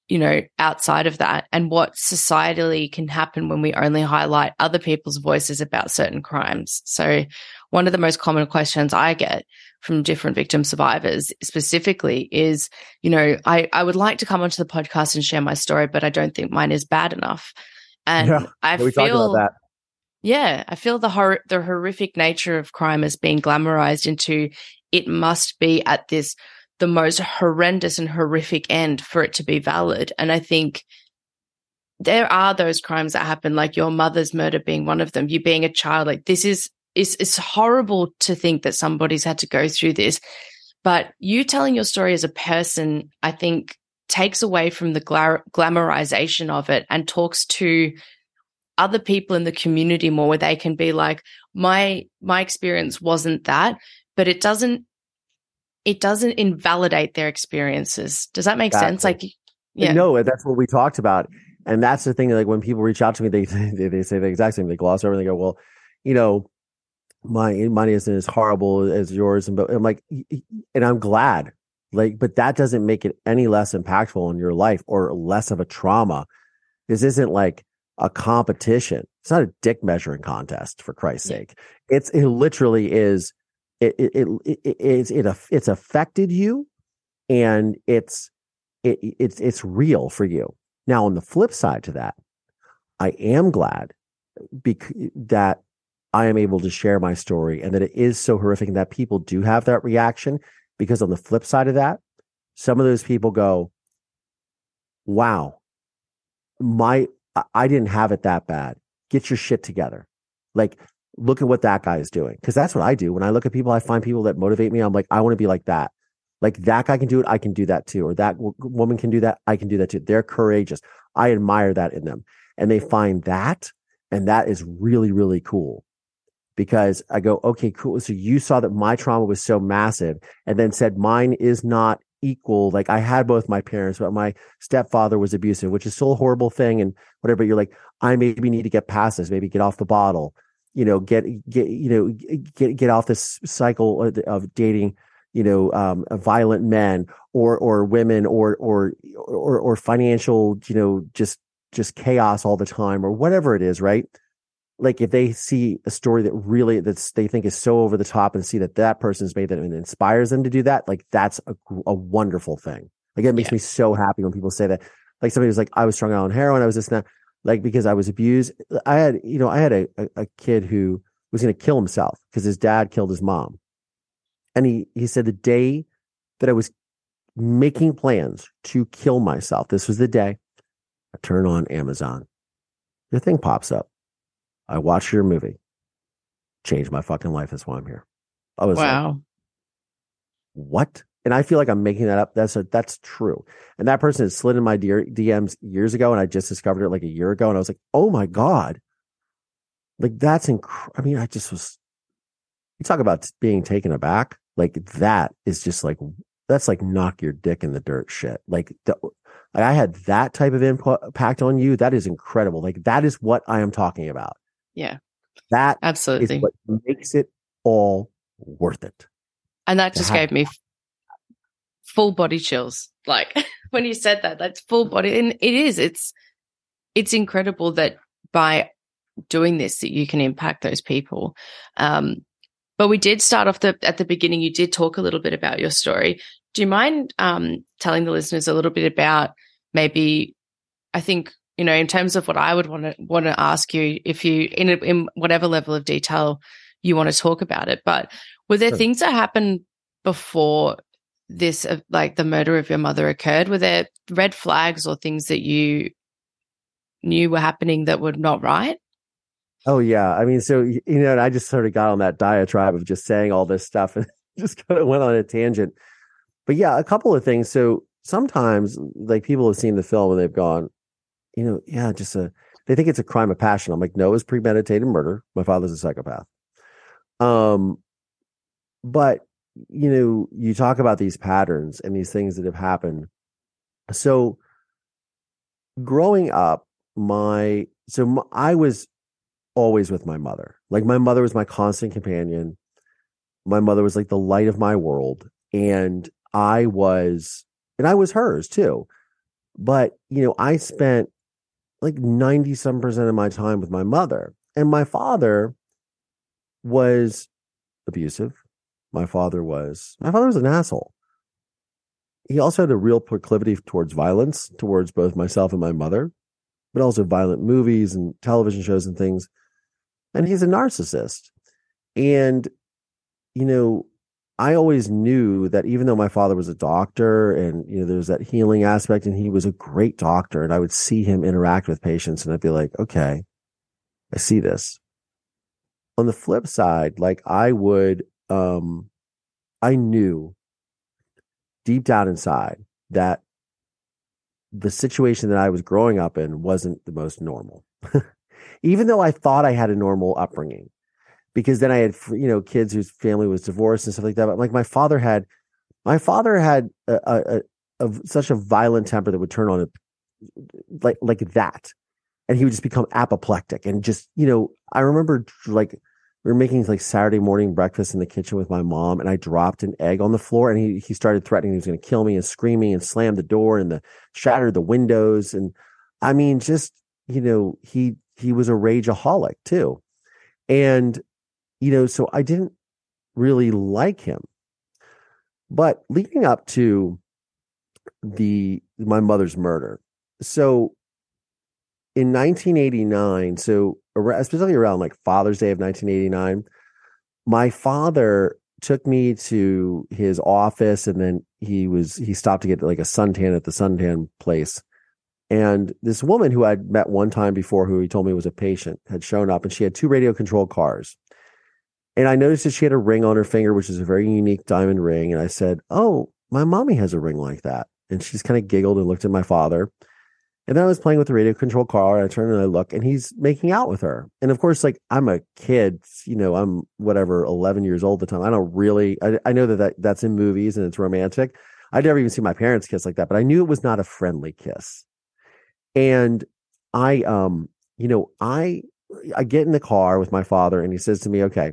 B: you know, outside of that and what societally can happen when we only highlight other people's voices about certain crimes. So one of the most common questions I get from different victim survivors specifically is, you know, I, I would like to come onto the podcast and share my story, but I don't think mine is bad enough. And yeah, I feel that. Yeah, I feel the hor- the horrific nature of crime is being glamorized into it must be at this the most horrendous and horrific end for it to be valid. And I think there are those crimes that happen, like your mother's murder being one of them, you being a child. Like this is it's, it's horrible to think that somebody's had to go through this. But you telling your story as a person, I think, takes away from the gla- glamorization of it and talks to other people in the community more where they can be like my my experience wasn't that but it doesn't it doesn't invalidate their experiences. Does that make exactly. sense like
H: yeah. No that's what we talked about. And that's the thing like when people reach out to me they *laughs* they, they say the exact same. They gloss over and they go well you know my money isn't as horrible as yours. And but i'm like and i'm glad. Like but that doesn't make it any less impactful in your life or less of a trauma. This isn't like a competition. It's not a dick measuring contest for christ's yeah. sake. It's it literally is it it it, it it's it, it's affected you and it's it, it's it's real for you now on the flip side to that i am glad bec- that I am able to share my story and that it is so horrific that people do have that reaction because on the flip side of that, some of those people go, wow, my, I didn't have it that bad. Get your shit together. Like, look at what that guy is doing. Cause that's what I do. When I look at people, I find people that motivate me. I'm like, I want to be like that. Like that guy can do it. I can do that too. Or that w- woman can do that. I can do that too. They're courageous. I admire that in them. And they find that. And that is really, really cool because I go, okay, cool. So you saw that my trauma was so massive and then said mine is not equal. Like I had both my parents, but my stepfather was abusive, which is still a horrible thing and whatever. But you're like, I maybe need to get past this, maybe get off the bottle, you know, get, get, you know, get, get off this cycle of, of dating, you know, um, violent men or, or women or, or, or, or financial, you know, just, just chaos all the time or whatever it is. Right like if they see a story that really that's they think is so over the top and see that that person's made that and inspires them to do that like that's a, a wonderful thing like it makes yeah. me so happy when people say that like somebody was like i was strung out on heroin i was this and that like because i was abused i had you know i had a, a, a kid who was going to kill himself because his dad killed his mom and he he said the day that i was making plans to kill myself this was the day i turn on amazon the thing pops up I watched your movie. Changed my fucking life. That's why I'm here. I was wow. Like, what? And I feel like I'm making that up. That's a, that's true. And that person had slid in my DMs years ago, and I just discovered it like a year ago, and I was like, oh my god, like that's incredible. I mean, I just was. You talk about being taken aback. Like that is just like that's like knock your dick in the dirt shit. Like the, I had that type of impact on you. That is incredible. Like that is what I am talking about.
B: Yeah.
H: That
B: absolutely
H: what makes it all worth it.
B: And that just gave me full body chills. Like *laughs* when you said that, that's full body. And it is, it's, it's incredible that by doing this, that you can impact those people. Um, but we did start off the, at the beginning. You did talk a little bit about your story. Do you mind um, telling the listeners a little bit about maybe, I think you know, in terms of what I would want to want to ask you, if you in in whatever level of detail you want to talk about it, but were there sure. things that happened before this, uh, like the murder of your mother occurred, were there red flags or things that you knew were happening that were not right?
H: Oh yeah, I mean, so you know, I just sort of got on that diatribe of just saying all this stuff *laughs* and just kind of went on a tangent. But yeah, a couple of things. So sometimes, like people have seen the film and they've gone, you know, yeah, just a. They think it's a crime of passion. I'm like, no, it's premeditated murder. My father's a psychopath. Um, but you know, you talk about these patterns and these things that have happened. So, growing up, my so my, I was always with my mother. Like my mother was my constant companion. My mother was like the light of my world, and I was, and I was hers too. But you know, I spent like ninety some percent of my time with my mother, and my father was abusive. My father was my father was an asshole. He also had a real proclivity towards violence towards both myself and my mother, but also violent movies and television shows and things. And he's a narcissist. And you know, I always knew that even though my father was a doctor and you know there's that healing aspect and he was a great doctor and I would see him interact with patients and I'd be like, okay, I see this. On the flip side, like I would um I knew deep down inside that the situation that I was growing up in wasn't the most normal. *laughs* Even though I thought I had a normal upbringing, because then I had you know kids whose family was divorced and stuff like that. But like my father had, my father had a, a, a, a such a violent temper that would turn on it like like that, and he would just become apoplectic and just you know I remember like we were making like Saturday morning breakfast in the kitchen with my mom, and I dropped an egg on the floor, and he he started threatening he was going to kill me and screaming and slammed the door and the shattered the windows, and I mean, just you know, he he was a rageaholic too, and you know, so I didn't really like him, but leading up to the my mother's murder, so in 1989, so especially around like Father's Day of 1989, my father took me to his office and then he was he stopped to get like a suntan at the suntan place. And this woman who I'd met one time before, who he told me was a patient, had shown up and she had two radio controlled cars. And I noticed that she had a ring on her finger, which is a very unique diamond ring. And I said, Oh, my mommy has a ring like that. And she's kind of giggled and looked at my father. And then I was playing with the radio control car and I turn and I look and he's making out with her. And of course, like I'm a kid, you know, I'm whatever, 11 years old at the time. I don't really, I, I know that, that that's in movies and it's romantic. I'd never even seen my parents kiss like that, but I knew it was not a friendly kiss. And I, um, you know, I, I get in the car with my father and he says to me, okay,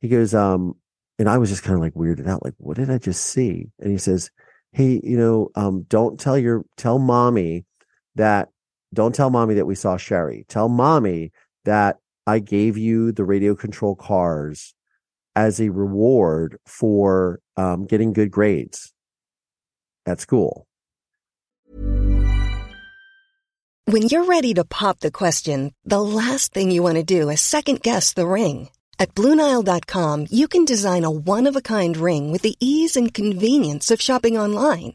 H: he goes, um, and I was just kind of like weirded out, like, what did I just see? And he says, Hey, you know, um, don't tell your, tell mommy that don't tell mommy that we saw Sherry. Tell mommy that I gave you the radio control cars as a reward for um, getting good grades at school.
I: When you're ready to pop the question, the last thing you want to do is second guess the ring. At Bluenile.com, you can design a one of a kind ring with the ease and convenience of shopping online.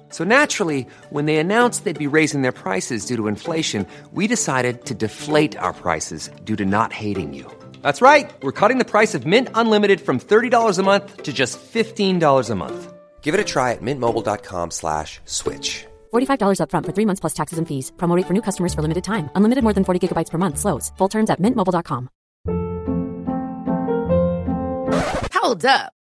J: So naturally, when they announced they'd be raising their prices due to inflation, we decided to deflate our prices due to not hating you. That's right. We're cutting the price of Mint Unlimited from $30 a month to just $15 a month. Give it a try at mintmobile.com slash switch.
K: $45 upfront for three months plus taxes and fees. Promote for new customers for limited time. Unlimited more than 40 gigabytes per month. Slows. Full terms at mintmobile.com.
L: Hold up.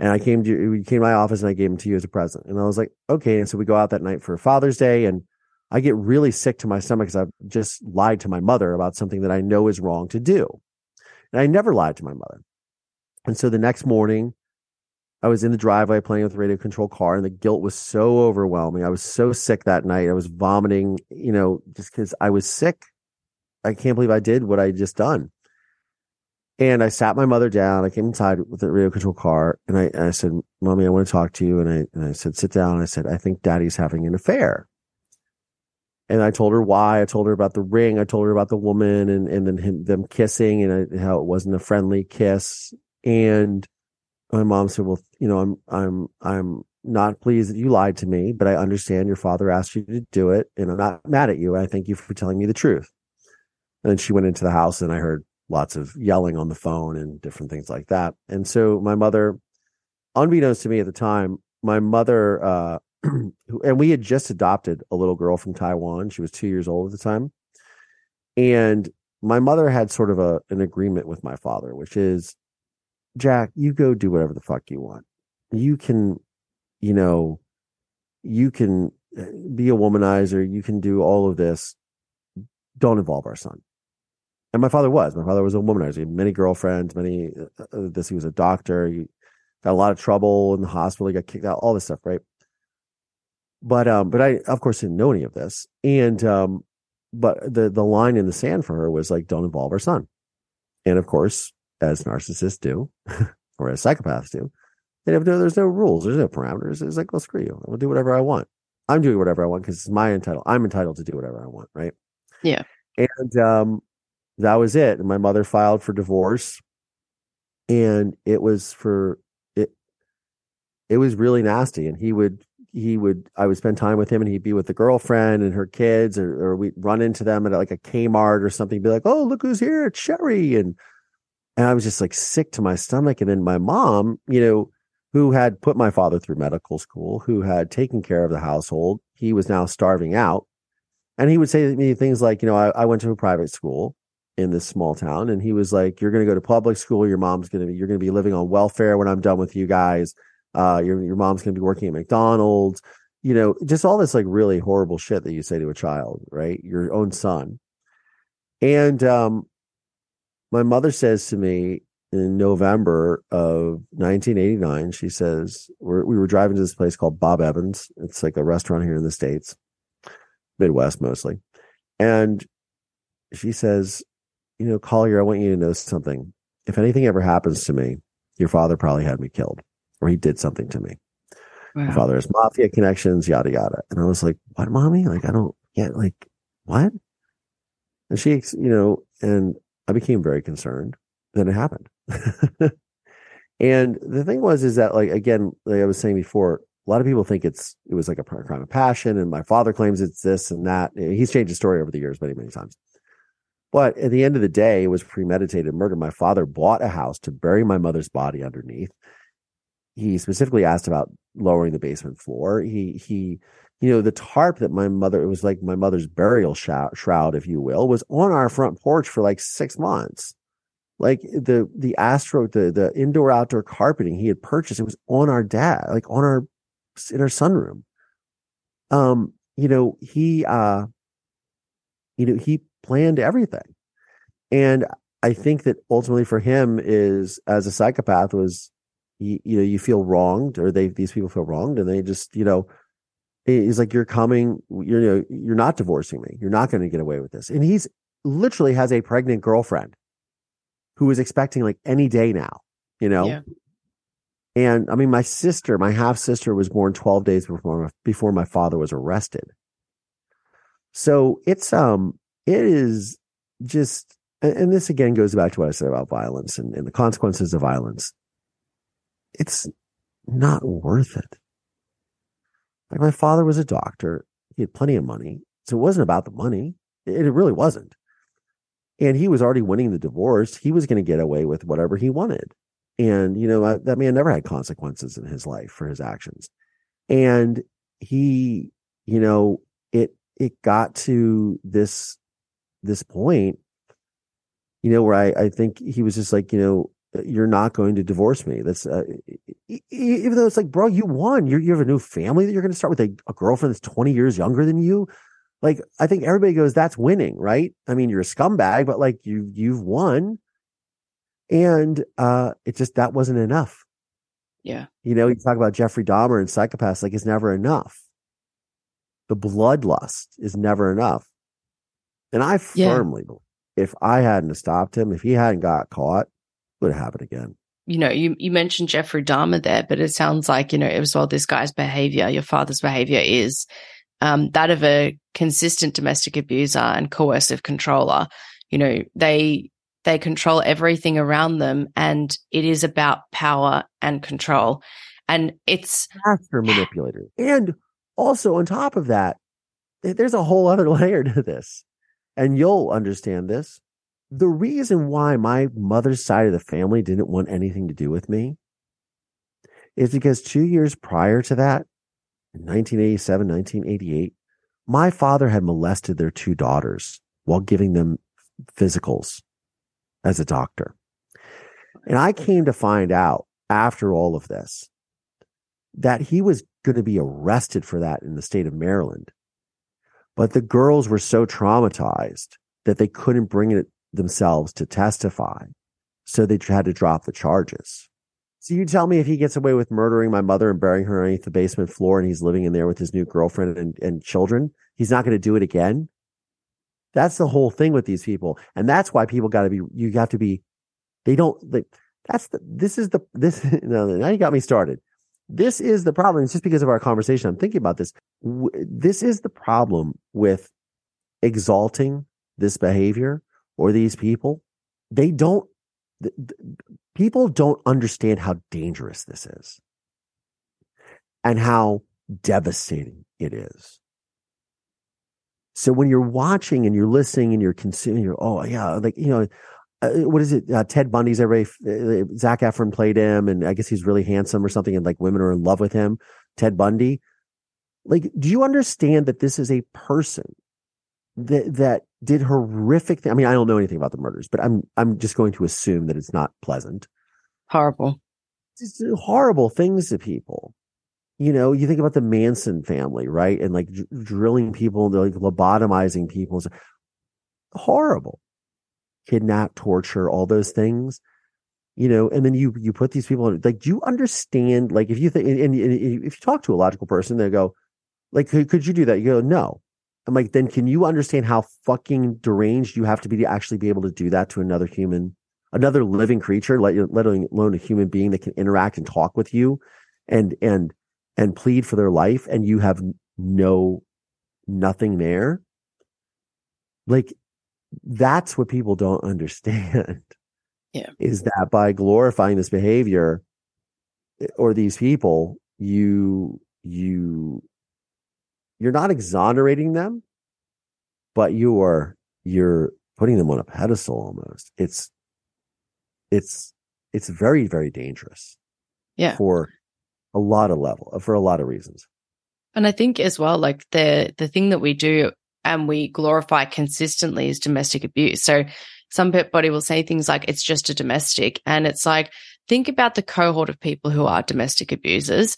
H: And I came to we came to my office and I gave him to you as a present. And I was like, okay. And so we go out that night for Father's Day, and I get really sick to my stomach because I've just lied to my mother about something that I know is wrong to do. And I never lied to my mother. And so the next morning, I was in the driveway playing with the radio control car, and the guilt was so overwhelming. I was so sick that night. I was vomiting, you know, just because I was sick. I can't believe I did what I just done. And I sat my mother down. I came inside with the radio control car and I, and I said, Mommy, I want to talk to you. And I, and I said, Sit down. And I said, I think daddy's having an affair. And I told her why. I told her about the ring. I told her about the woman and, and then him, them kissing and I, how it wasn't a friendly kiss. And my mom said, Well, you know, I'm, I'm, I'm not pleased that you lied to me, but I understand your father asked you to do it. And I'm not mad at you. I thank you for telling me the truth. And then she went into the house and I heard lots of yelling on the phone and different things like that. And so my mother, unbeknownst to me at the time, my mother, uh, *clears throat* and we had just adopted a little girl from Taiwan. She was two years old at the time. And my mother had sort of a an agreement with my father, which is, Jack, you go do whatever the fuck you want. You can, you know, you can uh, be a womanizer. You can do all of this. Don't involve our son and my father was. My father was a womanizer. He had many girlfriends, many uh, uh, this. He was a doctor. He got a lot of trouble in the hospital. He got kicked out. All this stuff, right? But um, but I of course didn't know any of this. And um, but the the line in the sand for her was like, don't involve our son. And of course, as narcissists do, *laughs* or as psychopaths do, they have no. There's no rules. There's no parameters. It's like, well, screw you. I'll do whatever I want. I'm doing whatever I want because it's my entitled. I'm entitled to do whatever I want, right?
B: Yeah.
H: And um, that was it. And my mother filed for divorce. And it was for it it was really nasty. And he would he would I would spend time with him and he'd be with the girlfriend and her kids or, or we'd run into them at like a Kmart or something, be like, Oh, look who's here, it's Sherry. And and I was just like sick to my stomach. And then my mom, you know, who had put my father through medical school, who had taken care of the household, he was now starving out. And he would say to me things like, you know, I, I went to a private school in this small town. And he was like you're going to go to public school. Your mom's going to be you're going to be living on welfare when i'm done with you guys. Uh your your mom's going to be working at mcdonald's. You know just all this like really horrible shit that you say to a child right? Your own son. And um my mother says to me in november of 1989 she says we're, we were driving to this place called bob evans. It's like a restaurant here in the states midwest mostly. And she says you know, Collier, I want you to know something. If anything ever happens to me, your father probably had me killed or he did something to me. Wow. My father has mafia connections, yada, yada. And I was like, what, mommy? Like, I don't get, like, what? And she, you know, and I became very concerned. Then it happened. *laughs* and the thing was, is that, like, again, like I was saying before, a lot of people think it's, it was like a crime of passion. And my father claims it's this and that. He's changed his story over the years many, many times. But at the end of the day, it was premeditated murder. My father bought a house to bury my mother's body underneath. He specifically asked about lowering the basement floor. He he, you know, the tarp that my mother it was like my mother's burial shroud, if you will, was on our front porch for like six months. Like the the astro the the indoor outdoor carpeting he had purchased, it was on our dad, like on our in our sunroom. Um, you know, he uh, you know, he planned everything. And I think that ultimately for him is as a psychopath was you, you know you feel wronged or they these people feel wronged and they just you know he's like you're coming you're you know, you're not divorcing me you're not going to get away with this and he's literally has a pregnant girlfriend who is expecting like any day now you know
B: Yeah.
H: and i mean my sister my half sister was born 12 days before my, before my father was arrested so it's um it is just and, this again goes back to what i said about violence and, and the consequences of violence. It's not worth it. Like my father was a doctor. He had plenty of money. So it wasn't about the money. It, it really wasn't. And he was already winning the divorce. He was going to get away with whatever he wanted. And you know that man never had consequences in his life for his actions. And he you know it got to this this point you know where i i think he was just like you know you're not going to divorce me. That's uh, even though it's like bro you won. You're, you have a new family that you're going to start with a, a girlfriend that's 20 years younger than you. Like i think everybody goes that's winning right? I mean you're a scumbag but like you you've won. And uh it just that wasn't enough.
B: Yeah.
H: you know, you talk about Jeffrey Dahmer and psychopaths, like it's never enough. The bloodlust is never enough. And I
B: Yeah.
H: firmly believe if I hadn't stopped him, if he hadn't got caught, it would have happened again.
B: you know, you, you mentioned Jeffrey Dahmer there, but it sounds like, you know, as well, this guy's behavior, your father's behavior is um, that of a consistent domestic abuser and coercive controller. You know, they, they control everything around them and it is about power and control. And it's
H: Master manipulator. And also on top of that, there's a whole other *laughs* layer to this. And you'll understand this. The reason why my mother's side of the family didn't want anything to do with me is because two years prior to that, in 1987, 1988, my father had molested their two daughters while giving them physicals as a doctor. And I came to find out after all of this that he was going to be arrested for that in the state of Maryland. But the girls were so traumatized that they couldn't bring it themselves to testify. So they had to drop the charges. So you tell me if he gets away with murdering my mother and burying her underneath the basement floor and he's living in there with his new girlfriend and, and children, he's not going to do it again. That's the whole thing with these people. And that's why people got to be, you have to be, they don't, they, that's the, this is the, this, *laughs* no, now you got me started. This is the problem. It's just because of our conversation. I'm thinking about this. This is the problem with exalting this behavior or these people. They don't, th- th- people don't understand how dangerous this is and how devastating it is. So when you're watching and you're listening and you're consuming, you're, oh, yeah, like, you know, uh, what is it? Uh, Ted Bundy's everybody, uh, Zac Efron played him, and I guess he's really handsome or something, and like women are in love with him. Ted Bundy. Like, do you understand that this is a person that that did horrific things? I mean, I don't know anything about the murders, but I'm I'm just going to assume that it's not pleasant.
B: horrible.
H: Just horrible things to people. You know, you think about the Manson family, right? And like dr- drilling people, like lobotomizing people. Horrible kidnap, torture, all those things. You know, and then you you put these people in, like, do you understand? Like, if you think, and, and, and if you talk to a logical person, they go, like, could, could you do that? You go, no. I'm like, then can you understand how fucking deranged you have to be to actually be able to do that to another human, another living creature, let let alone a human being that can interact and talk with you, and and and plead for their life, and you have no nothing there. Like that's what people don't understand. *laughs*
B: Yeah.
H: Is that by glorifying this behavior eh, or these people, you you you're not exonerating them, but you are you're putting them on a pedestal almost. It's it's it's very, very dangerous
B: Yeah.
H: for a lot of level for a lot of reasons.
B: And I think as well, like the the thing that we do and we glorify consistently is domestic abuse. So somebody will say things like it's just a domestic, and it's like think about the cohort of people who are domestic abusers.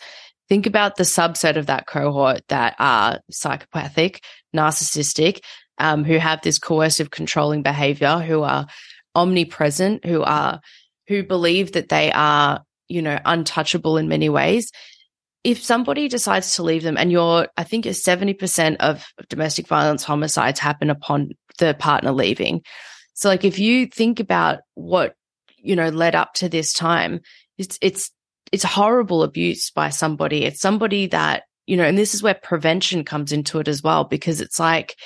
B: Think about the subset of that cohort that are psychopathic, narcissistic, um, who have this coercive, controlling behavior, who are omnipresent, who are who believe that they are you know, untouchable in many ways. If somebody decides to leave them and you're, I think it's 70% of domestic violence homicides happen upon the partner leaving. So like if you think about what, you know, led up to this time, it's, it's, it's horrible abuse by somebody. It's somebody that, you know, and this is where prevention comes into it as well, because it's like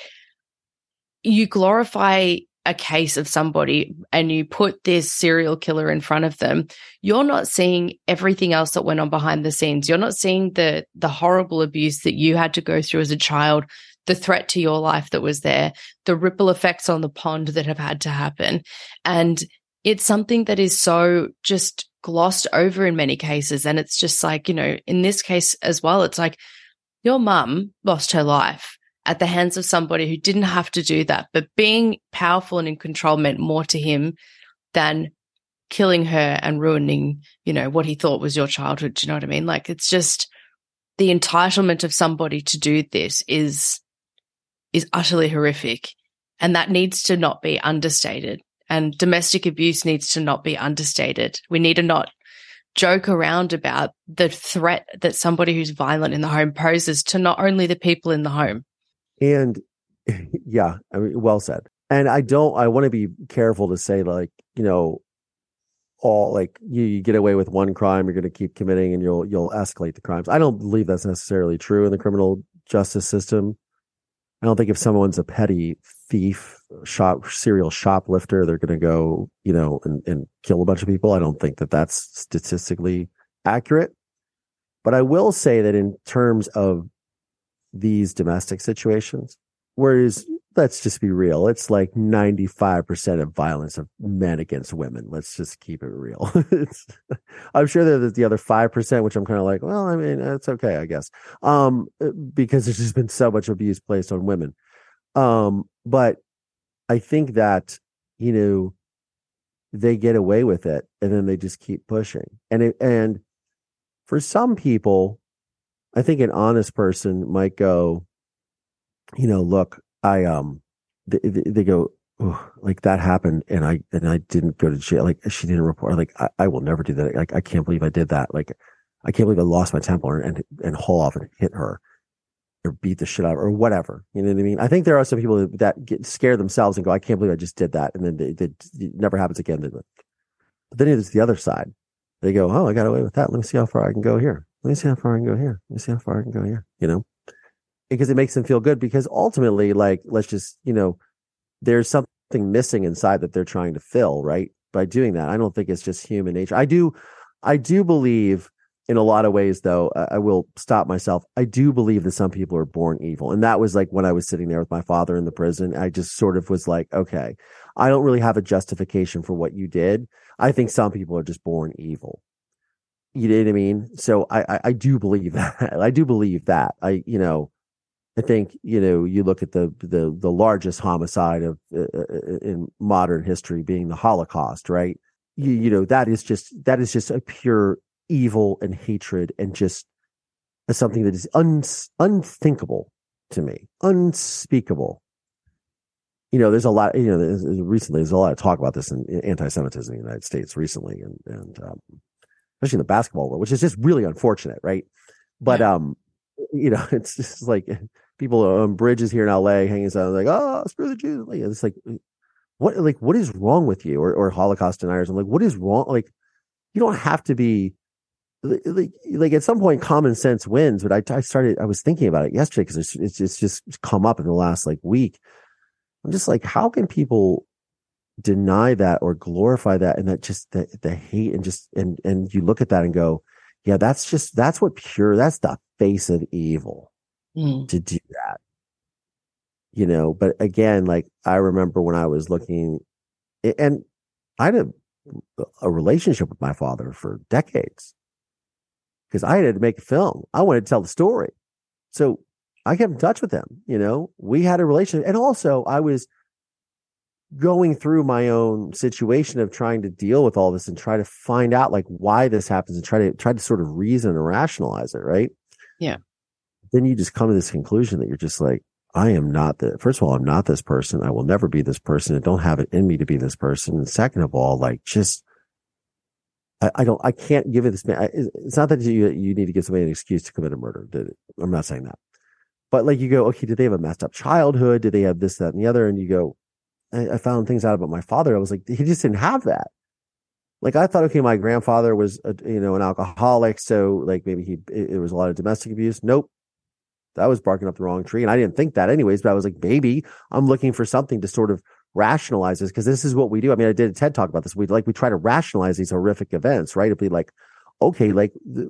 B: you glorify a case of somebody and you put this serial killer in front of them, you're not seeing everything else that went on behind the scenes. You're not seeing the the horrible abuse that you had to go through as a child, the threat to your life that was there, the ripple effects on the pond that have had to happen. And it's something that is so just glossed over in many cases. And it's just like, you know, in this case as well, it's like your mum lost her life at the hands of somebody who didn't have to do that. But being powerful and in control meant more to him than killing her and ruining, you know, what he thought was your childhood. Do you know what I mean? Like it's just the entitlement of somebody to do this is is utterly horrific. And that needs to not be understated. And domestic abuse needs to not be understated. We need to not joke around about the threat that somebody who's violent in the home poses to not only the people in the home,
H: and *laughs* yeah, I mean, well said. And I don't, I want to be careful to say, like, you know, all like you, you get away with one crime, you're going to keep committing and you'll, you'll escalate the crimes. I don't believe that's necessarily true in the criminal justice system. I don't think if someone's a petty thief, shop, serial shoplifter, they're going to go, you know, and, and kill a bunch of people. I don't think that that's statistically accurate. But I will say that in terms of these domestic situations. Whereas, let's just be real, it's like 95% of violence of men against women. Let's just keep it real. *laughs* I'm sure there's the other 5%, which I'm kind of like, well, I mean, it's okay, I guess. Um, because there's just been so much abuse placed on women. Um, but I think that, you know, they get away with it and then they just keep pushing. And it, and for some people, I think an honest person might go, you know, look, I um, they, they go, like that happened, and I and I didn't go to jail. Like she didn't report. Like I, I will never do that. Like I can't believe I did that. Like I can't believe I lost my temper and and haul off and hit her or beat the shit out of her or whatever. You know what I mean? I think there are some people that get scared themselves and go, I can't believe I just did that. And then they, they, it never happens again. But then there's the other side. They go, Oh, I got away with that. Let me see how far I can go here let me see how far I can go here. Let me see how far I can go here, you know, because it makes them feel good because ultimately, like, let's just, you know, there's something missing inside that they're trying to fill, right? By doing that. I don't think it's just human nature. I do, I do believe in a lot of ways, though, I will stop myself. I do believe that some people are born evil. And that was like when I was sitting there with my father in the prison, I just sort of was like, okay, I don't really have a justification for what you did. I think some people are just born evil. You know what I mean? So I, I, I do believe *laughs* that. I do believe that. I, you know, I think you know you look at the the the largest homicide of uh, uh, uh, in modern history being the Holocaust, right? You you know that is just that is just a pure evil and hatred and just something that is un, unthinkable to me, unspeakable. You know, there's a lot. You know, recently there's a lot of talk about this in, in anti-Semitism in the United States recently, and and um, especially in the basketball world, which is just really unfortunate, right? But yeah. um, you know, *laughs* it's just like people on bridges here in LA hanging out like, oh, screw the Jews. Like, it's like, what, like, what is wrong with you? Or, or Holocaust deniers. I'm like, what is wrong? Like, you don't have to be like, like at some point, common sense wins. But I, I started, I was thinking about it yesterday because it's, it's, it's just come up in the last like week. I'm just like, how can people deny that or glorify that and that just the, the hate and just and and you look at that and go yeah that's just that's what pure that's the face of evil mm. to do that. You know but again like i remember when i was looking and i had a, a relationship with my father for decades. Because i had to make a film. I wanted to tell the story. So i kept in touch with him you know? We had a relationship and also i was going through my own situation of trying to deal with all this and try to find out like why this happens and try to try to sort of reason and rationalize it, right?
B: Yeah.
H: Then you just come to this conclusion that you're just like, I am not the first of all, I'm not this person. I will never be this person. I don't have it in me to be this person. And second of all, like just I, I don't, I can't give it this man. I, it's not that you, you need to give somebody an excuse to commit a murder. I'm not saying that. But like you go, okay, did they have a messed up childhood? Did they have this, that, and the other? And you go, I, I found things out about my father. I was like, he just didn't have that. Like I thought, okay, my grandfather was, a, you know, an alcoholic. So like maybe he, it, it was a lot of domestic abuse. Nope. That was barking up the wrong tree. And I didn't think that anyways, but I was like, maybe I'm looking for something to sort of rationalize this because this is what we do. I mean, I did a TED talk about this. We like, we try to rationalize these horrific events, right? It'd be like, okay, like uh,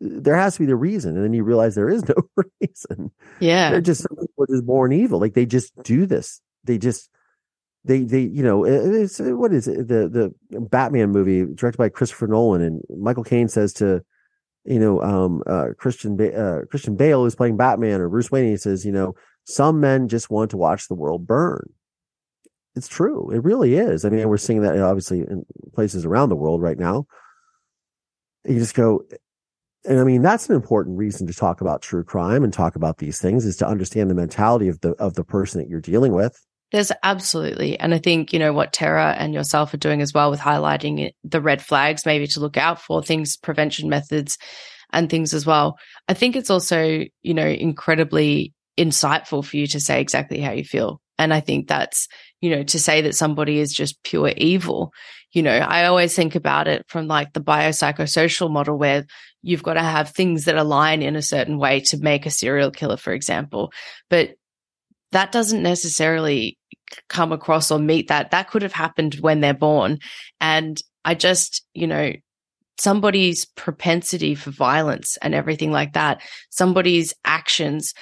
H: there has to be the reason. And then you realize there is no *laughs* reason.
B: Yeah.
H: They're just, some people are just born evil. Like they just do this. They just, they, they, you know, it's, what is it? The, the Batman movie directed by Christopher Nolan and Michael Caine says to, you know, um, uh, Christian, uh, Christian Bale is playing Batman or Bruce Wayne. He says, you know, some men just want to watch the world burn. It's true. It really is. I mean, we're seeing that obviously in places around the world right now. You just go, and I mean, that's an important reason to talk about true crime and talk about these things is to understand the mentality of the, of the person that you're dealing with.
B: There's absolutely. And I think, you know, what Tara and yourself are doing as well with highlighting the red flags, maybe to look out for things, prevention methods and things as well. I think it's also, you know, incredibly insightful for you to say exactly how you feel. And I think that's, you know, to say that somebody is just pure evil, you know, I always think about it from like the biopsychosocial model where you've got to have things that align in a certain way to make a serial killer, for example. But that doesn't necessarily come across or meet that. That could have happened when they're born. And I just, you know, somebody's propensity for violence and everything like that, somebody's actions.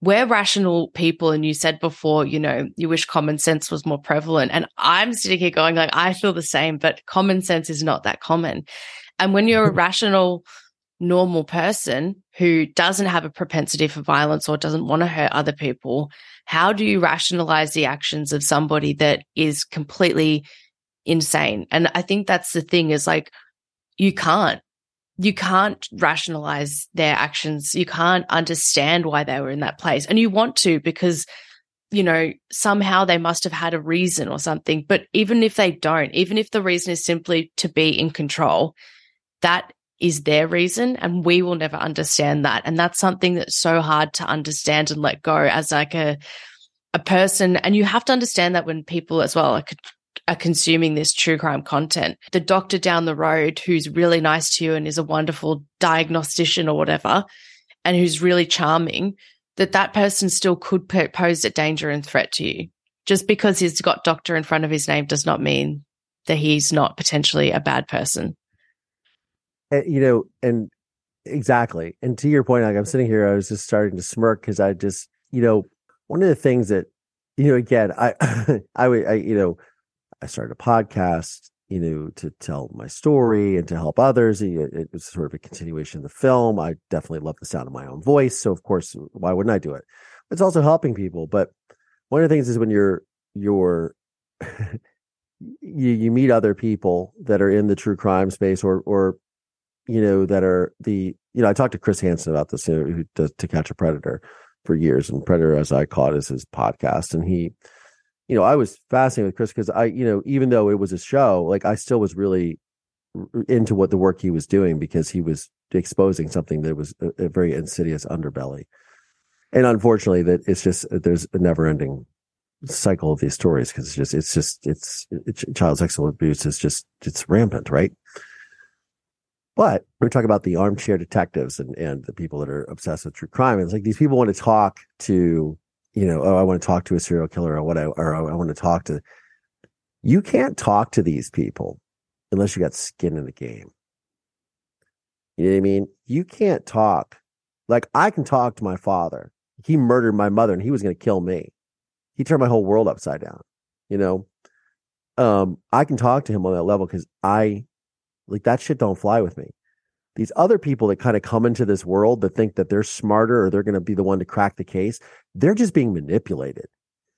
B: We're rational people. And you said before, you know, you wish common sense was more prevalent. And I'm sitting here going like, I feel the same, but common sense is not that common. And when you're a mm-hmm. rational, normal person who doesn't have a propensity for violence or doesn't want to hurt other people, how do you rationalize the actions of somebody that is completely insane? And I think that's the thing is like, you can't. You can't rationalize their actions. You can't understand why they were in that place. And you want to because, you know, somehow they must have had a reason or something. But even if they don't, even if the reason is simply to be in control, that is their reason and we will never understand that. And that's something that's so hard to understand and let go as like a a person. And you have to understand that when people as well are, are consuming this true crime content the doctor down the road who's really nice to you and is a wonderful diagnostician or whatever and who's really charming that that person still could pose a danger and threat to you. Just because he's got doctor in front of his name does not mean that he's not potentially a bad person Eh,
H: you know, and exactly. And to your point, like I'm sitting here, I was just starting to smirk because I just, you know, one of the things that, you know, again, I, *laughs* I would, I, you know, I started a podcast, you know, to tell my story and to help others. It, it was sort of a continuation of the film. I definitely love the sound of my own voice. So of course, why wouldn't I do it? It's also helping people. But one of the things is when you're, you're, *laughs* you, you meet other people that are in the true crime space or, or you know, that are the, you know, I talked to Chris Hansen about this, you know, who does To Catch a Predator for years, and Predator as I call it, is his podcast. And he, you know, I was fascinated with Chris because I, you know, even though it was a show, like I still was really into what the work he was doing because he was exposing something that was a, a very insidious underbelly. And unfortunately, that it's just uh, there's a never ending cycle of these stories because it's just it's just it's, it's child sexual abuse is just it's rampant, right? But we're talking about the armchair detectives and, and the people that are obsessed with true crime. And it's like these people want to talk to, you know, oh, I want to talk to a serial killer or what I, or I want to talk to. You can't talk to these people unless you got skin in the game. You know what I mean? You can't talk. Like I can talk to my father. He murdered my mother and he was going to kill me. He turned my whole world upside down. You know, um, I can talk to him on that level because I like that shit don't fly with me. These other people that kind of come into this world that think that they're smarter or they're going to be the one to crack the case, they're just being manipulated.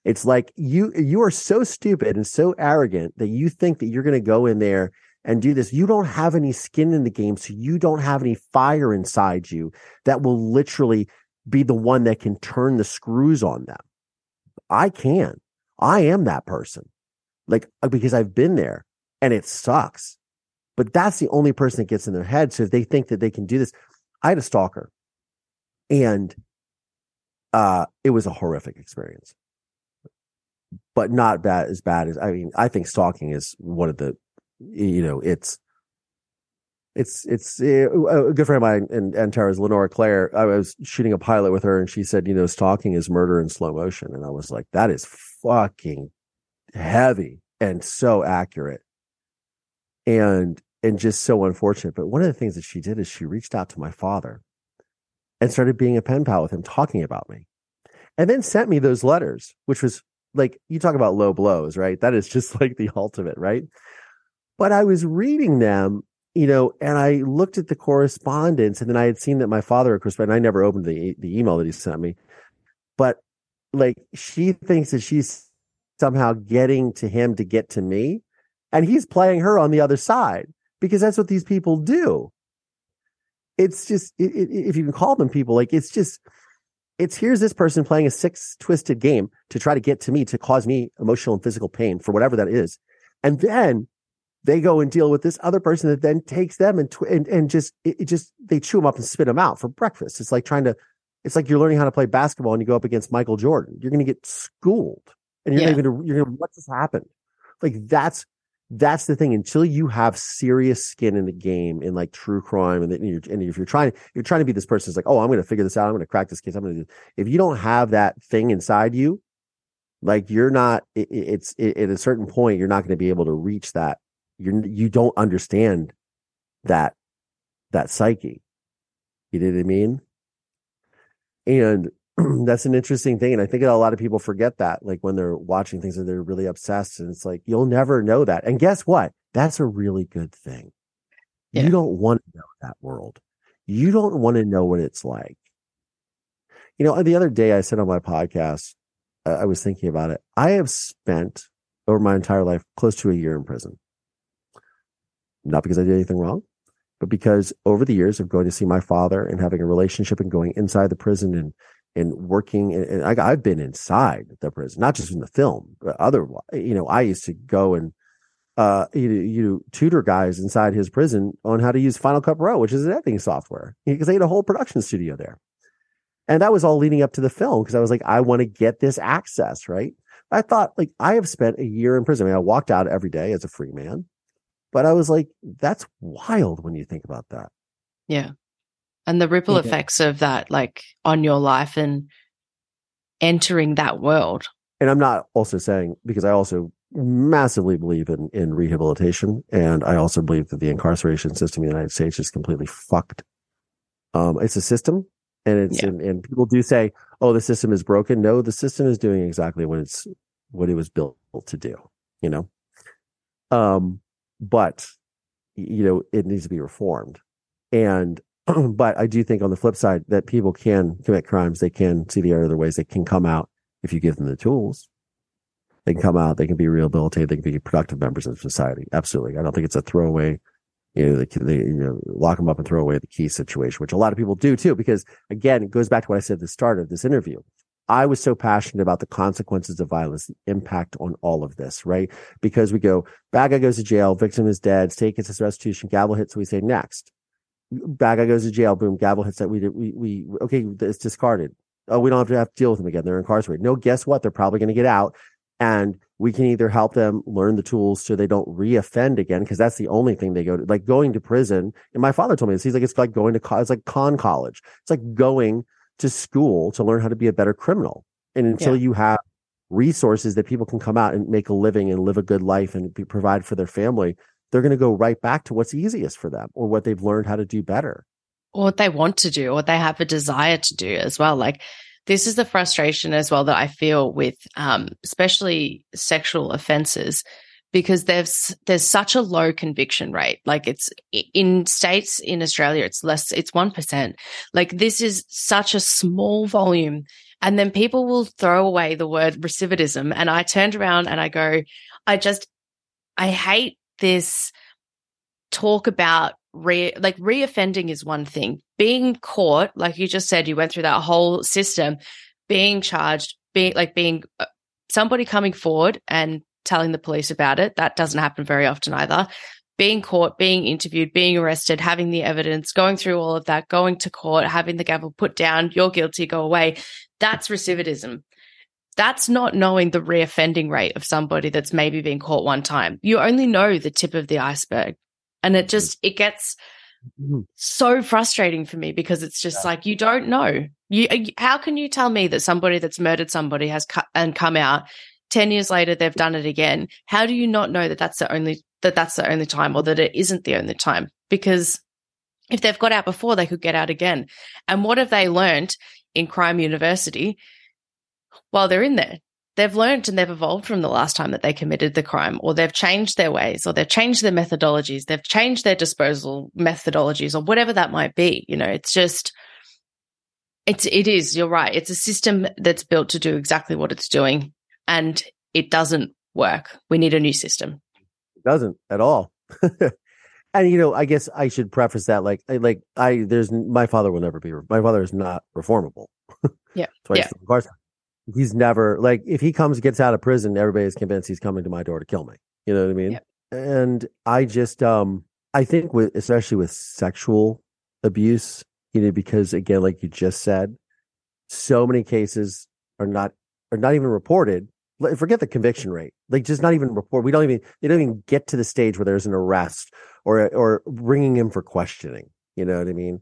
H: It's like you you are so stupid and so arrogant that you think that you're going to go in there and do this. You don't have any skin in the game, so you don't have any fire inside you that will literally be the one that can turn the screws on them. I can. I am that person. Like uh, because I've been there and it sucks But that's the only person that gets in their head. So if they think that they can do this, I had a stalker and uh, it was a horrific experience, but not bad as bad as I mean. I think stalking is one of the, you know, it's it's it's uh, a good friend of mine and and Tara's Lenora Claire. I was shooting a pilot with her, and she said, you know, stalking is murder in slow motion, and I was like, that is fucking heavy and so accurate, and and just so unfortunate. But one of the things that she did is she reached out to my father and started being a pen pal with him, talking about me, and then sent me those letters, which was like you talk about low blows, right? That is just *laughs* like the ultimate, right? But I was reading them, you know, and I looked at the correspondence, and then I had seen that my father, of course, and I never opened the the email that he sent me, but like she thinks that she's somehow getting to him to get to me, and he's playing her on the other side because that's what these people do. It's just it, it, if you can call them people like it's just it's here's this person playing a six twisted game to try to get to me to cause me emotional and physical pain for whatever that is. And then they go and deal with this other person that then takes them and tw- and, and just it, it, just they chew them up and spit them out for breakfast. It's like trying to it's like you're learning how to play basketball and you go up against michael jordan. You're going to get schooled and you're yeah. not even you're going to what just happened? Like that's that's the thing until you have serious skin in the game in like true crime and, you're, and if you're trying you're trying to be this person who's like oh i'm going to figure this out i'm going to crack this case i'm going to if you don't have that thing inside you like you're not it, it's it, at a certain point you're not going to be able to reach that. You're you don't understand that that psyche. You know what i mean? And *clears throat* that's an interesting thing. And I think a lot of people forget that, like when they're watching things and they're really obsessed. And it's like, you'll never know that. And guess what? That's a really good thing. Yeah. You don't want to know that world. You don't want to know what it's like. You know, the other day I said on my podcast, uh, I was thinking about it. I have spent over my entire life close to a year in prison. Not because I did anything wrong, but because over the years of going to see my father and having a relationship and going inside the prison and and working and I, have been inside the prison, not just in the film, but otherwise, you know, I used to go and, uh, you, you tutor guys inside his prison on how to use Final Cut Pro, which is an editing software because they had a whole production studio there. And that was all leading up to the film because I was like, I want to get this access, right? I thought like I have spent a year in prison. I, mean, I walked out every day as a free man, but I was like, that's wild when you think about that.
B: Yeah and the ripple yeah. effects of that like on your life and entering that world.
H: And i'm not also saying because i also massively believe in in rehabilitation and i also believe that the incarceration system in the united states is completely fucked. Um it's a system and it's yeah. and, and people do say oh the system is broken. No the system is doing exactly what it's what it was built to do you know? Um but you know it needs to be reformed. And *clears throat* but I do think on the flip side that people can commit crimes. They can see the other ways. They can come out if you give them the tools. They can come out. They can be rehabilitated. They can be productive members of society. Absolutely. I don't think it's a throwaway, you know, they, they you know, lock them up and throw away the key situation, which a lot of people do too, because again, it goes back to what I said at the start of this interview. I was so passionate about the consequences of violence, the impact on all of this, right? Because we go, bad guy goes to jail, victim is dead, state gets his restitution, gavel hits, so we say next bad guy goes to jail. Boom, gavel hits that. We did. we we okay. It's discarded. Oh, we don't have to have to deal with them again. They're incarcerated. No, guess what? They're probably going to get out, and we can either help them learn the tools so they don't reoffend again, because that's the only thing they go to. Like going to prison. And my father told me this. He's like, it's like going to co- it's like con college. It's like going to school to learn how to be a better criminal. And until yeah. you have resources that people can come out and make a living and live a good life and be, provide for their family, they're going to go right back to what's easiest for them or what they've learned how to do better.
B: Or what they want to do, or what they have a desire to do as well. Like this is the frustration as well that I feel with, um, especially sexual offenses, because there's there's such a low conviction rate. Like it's in states in Australia, it's less, it's one percent. Like this is such a small volume, and then people will throw away the word recidivism. And I turned around and I go, I just, I hate this talk about re like reoffending is one thing. Being caught, like you just said, you went through that whole system, being charged, being like being uh, somebody coming forward and telling the police about it. That doesn't happen very often either. being caught, being interviewed, being arrested, having the evidence, going through all of that, going to court, having the gavel put down, you're guilty, go away. That's recidivism. That's not knowing the reoffending rate of somebody that's maybe been caught one time. You only know the tip of the iceberg. And it just, it gets
H: Mm-hmm.
B: so frustrating for me because it's just like, you don't know. You, how can you tell me that somebody that's murdered somebody has cut and come out 10 years later, they've done it again. How do you not know that that's the only, that that's the only time or that it isn't the only time? Because if they've got out before, they could get out again. And what have they learned in crime university while they're in there? They've learned and they've evolved from the last time that they committed the crime, or they've changed their ways, or they've changed their methodologies, they've changed their disposal methodologies, or whatever that might be. You know, it's just, it's, it is, you're right. It's a system that's built to do exactly what it's doing, and it doesn't work. We need a new system.
H: It doesn't at all. *laughs* and you know, I guess I should preface that like, like I, there's my father will never be. My father is not reformable. *laughs*
B: Yeah. Yeah.
H: He's never like if he comes gets out of prison, everybody's convinced he's coming to my door to kill me. You know what I mean?
B: Yep.
H: And I just um I think with especially with sexual abuse, you know, because again, like you just said, so many cases are not are not even reported. Forget the conviction rate. Like just not even report. We don't even they don't even get to the stage where there's an arrest or or bringing him for questioning. You know what I mean?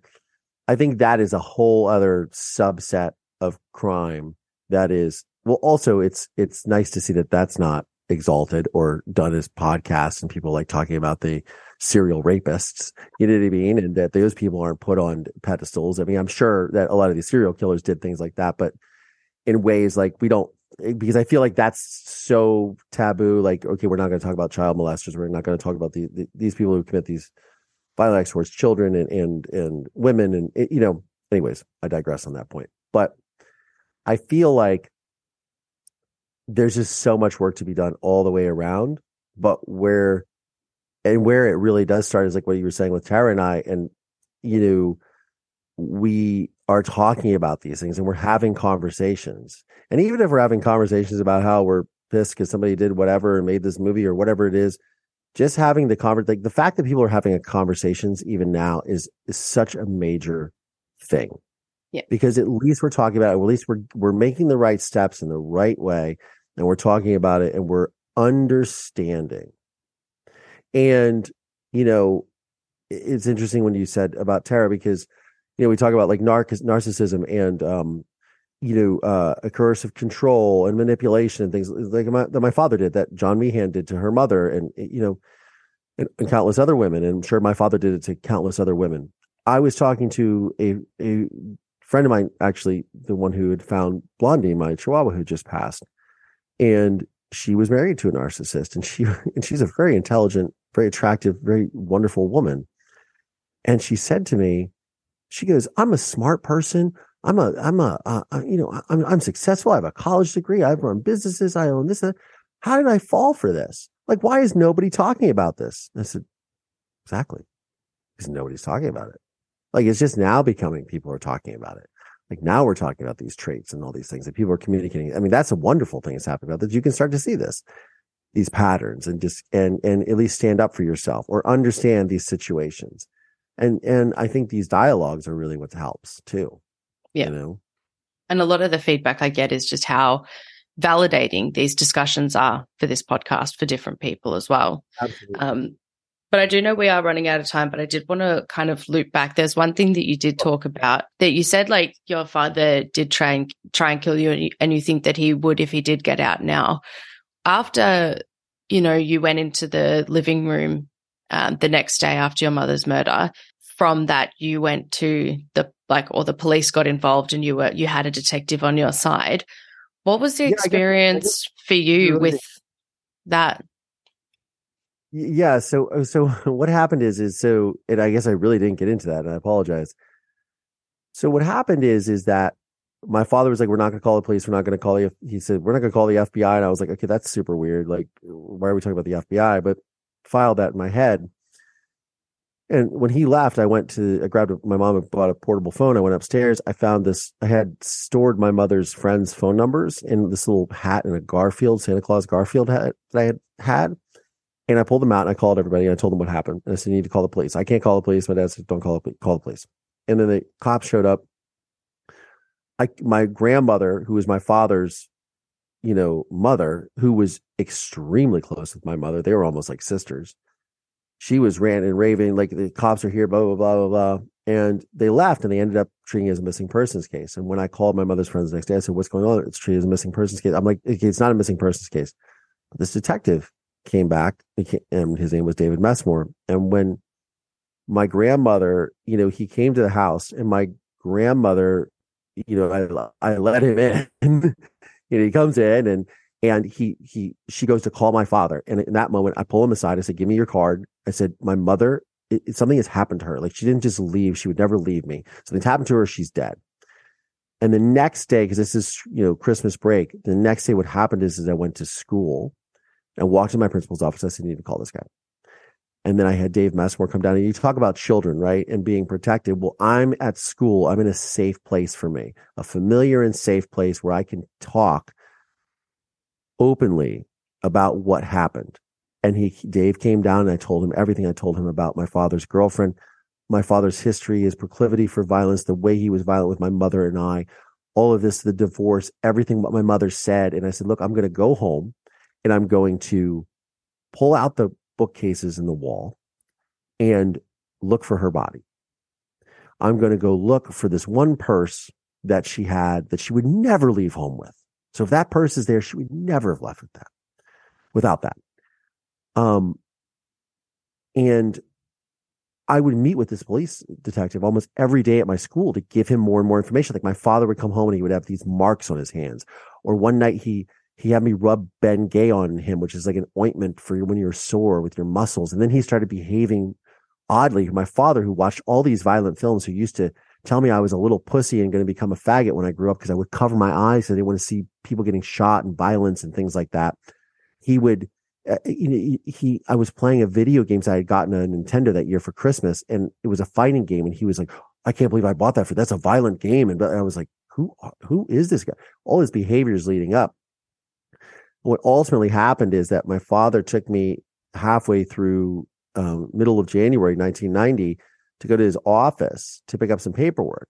H: I think that is a whole other subset of crime that is well also it's it's nice to see that that's not exalted or done as podcasts and people like talking about the serial rapists you know what i mean? And that those people aren't put on pedestals. I mean i'm sure that a lot of these serial killers did things like that but in ways like we don't because i feel like that's so taboo like okay we're not going to talk about child molesters. We're not going to talk about the, the, these people who commit these violent acts towards children and and and women and you know anyways i digress on that point. But I feel like there's just so much work to be done all the way around. But where and where it really does start is like what you were saying with Tara and I, and you know, we are talking about these things and we're having conversations. And even if we're having conversations about how we're pissed because somebody did whatever and made this movie or whatever it is, just having the conver like the fact that people are having conversations even now is is such a major thing.
B: Yeah.
H: Because at least we're talking about it, at least we're we're making the right steps in the right way and we're talking about it and we're understanding. And you know, it's interesting when you said about Tara because you know we talk about like narc- narcissism and um you know uh a coercive control and manipulation and things like my, that my father did that John Meehan did to her mother and you know and, and countless other women and I'm sure my father did it to countless other women. I was talking to a a friend of mine, actually, the one who had found Blondie, my Chihuahua, who just passed, and she was married to a narcissist, and she *laughs* and she's a very intelligent, very attractive, very wonderful woman. And she said to me, she goes, "I'm a smart person. I'm a, I'm a, uh, you know, I'm, I'm successful. I have a college degree. I've run businesses. I own this. And How did I fall for this? Like, why is nobody talking about this?" I said, "Exactly, because nobody's talking about it." Like it's just now becoming people are talking about it. Like now we're talking about these traits and all these things that people are communicating. I mean, that's a wonderful thing that's happening about that you can start to see this, these patterns and just, and, and at least stand up for yourself or understand these situations. And, and I think these dialogues are really what helps too.
B: Yeah.
H: You know?
B: And a lot of the feedback I get is just how validating these discussions are for this podcast for different people as well.
H: Absolutely.
B: Um, but I do know we are running out of time, but I did want to kind of loop back. There's one thing that you did talk about that you said like your father did try and try and kill you and you, and you think that he would if he did get out now. After, you know, you went into the living room um, the next day after your mother's murder, from that you went to the like or the police got involved and you were you had a detective on your side. What was the
H: Yeah, I guess- I
B: experience
H: guess
B: for you with that?
H: Yeah so uh, so *laughs* what happened is is so and i guess i really didn't get into that and i apologize. So what happened is is that my father was like we're not going to call the police we're not going to call F-" he said we're not going to call the fbi and i was like okay that's super weird like why are we talking about the fbi but filed that in my head. And when he left i went to i grabbed my mom had bought a portable phone i went upstairs i found this i had stored my mother's friends phone numbers in this little hat in a garfield santa claus garfield hat that i had had And I pulled them out and I called everybody and I told them what happened. And I said, you need to call the police. I can't call the police. My dad said, don't call the, call the police. And then the cops showed up. I, my grandmother, who was my father's, you know, mother, who was extremely close with my mother, they were almost like sisters. She was ranting and raving, like the cops are here, blah, blah, blah, blah, blah. And they left and they ended up treating it as a missing persons case. And when I called my mother's friends the next day, I said, What's going on? It's treated as a missing persons case. I'm like, It's not a missing persons case. This detective came back and his name was David Messmore. And when my grandmother, you know, he came to the house and my grandmother, you know, I, I let him in. *laughs* know, he comes in and and he he she goes to call my father. And in that moment, I pull him aside. I said, "Give me your card." I said, "My mother it, something has happened to her. Like she didn't just leave. She would never leave me. Something's happened to her. She's dead. And the next day, because this is, you know, Christmas break, the next day, what happened is, is I went to school and walked to my principal's office. I said, I need to call this guy. And then I had Dave Messmore come down and you talk about children, right? And being protected. Well, I'm at school. I'm in a safe place for me, a familiar and safe place where I can talk openly about what happened and he Dave came down and I told him everything I told him about my father's girlfriend, my father's history, his proclivity for violence, the way he was violent with my mother and I, all of this, the divorce, everything what my mother said. And I said, look, I'm going to go home and I'm going to pull out the bookcases in the wall and look for her body. I'm going to go look for this one purse that she had that she would never leave home with. So if that purse is there, she would never have left with that without that. Um, and I would meet with this police detective almost every day at my school to give him more and more information. Like my father would come home and he would have these marks on his hands. Or one night he he had me rub Bengay on him, which is like an ointment for when you're sore with your muscles. And then he started behaving oddly. My father, who watched all these violent films, who used to tell me I was a little pussy and going to become a faggot when I grew up because I would cover my eyes. So they want to see people getting shot and violence and things like that. He would uh, know, he, I was playing a video games. I had gotten a Nintendo that year for Christmas and it was a fighting game. And he was like, I can't believe I bought that for, that's a violent game. And I was like, who, who is this guy? All his behaviors leading up. What ultimately happened is that my father took me halfway through, um, middle of January, 1990 to go to his office to pick up some paperwork.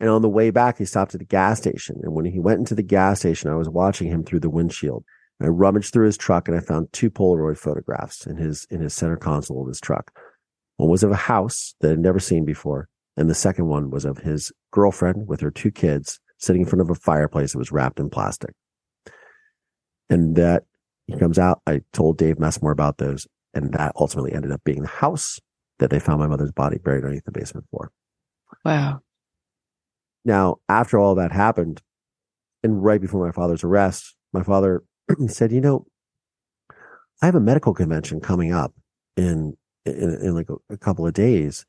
H: And on the way back, he stopped at the gas station. And when he went into the gas station, I was watching him through the windshield I rummaged through his truck and I found two Polaroid photographs in his in his center console of his truck. One was of a house that I'd never seen before, and the second one was of his girlfriend with her two kids sitting in front of a fireplace that was wrapped in plastic. And that he comes out. I told Dave Messmore about those, and that ultimately ended up being the house that they found my mother's body buried underneath the basement floor.
B: Wow.
H: Now, after all that happened, and right before my father's arrest, my father *clears throat* said, you know, I have a medical convention coming up in in, in like a, a, couple of days.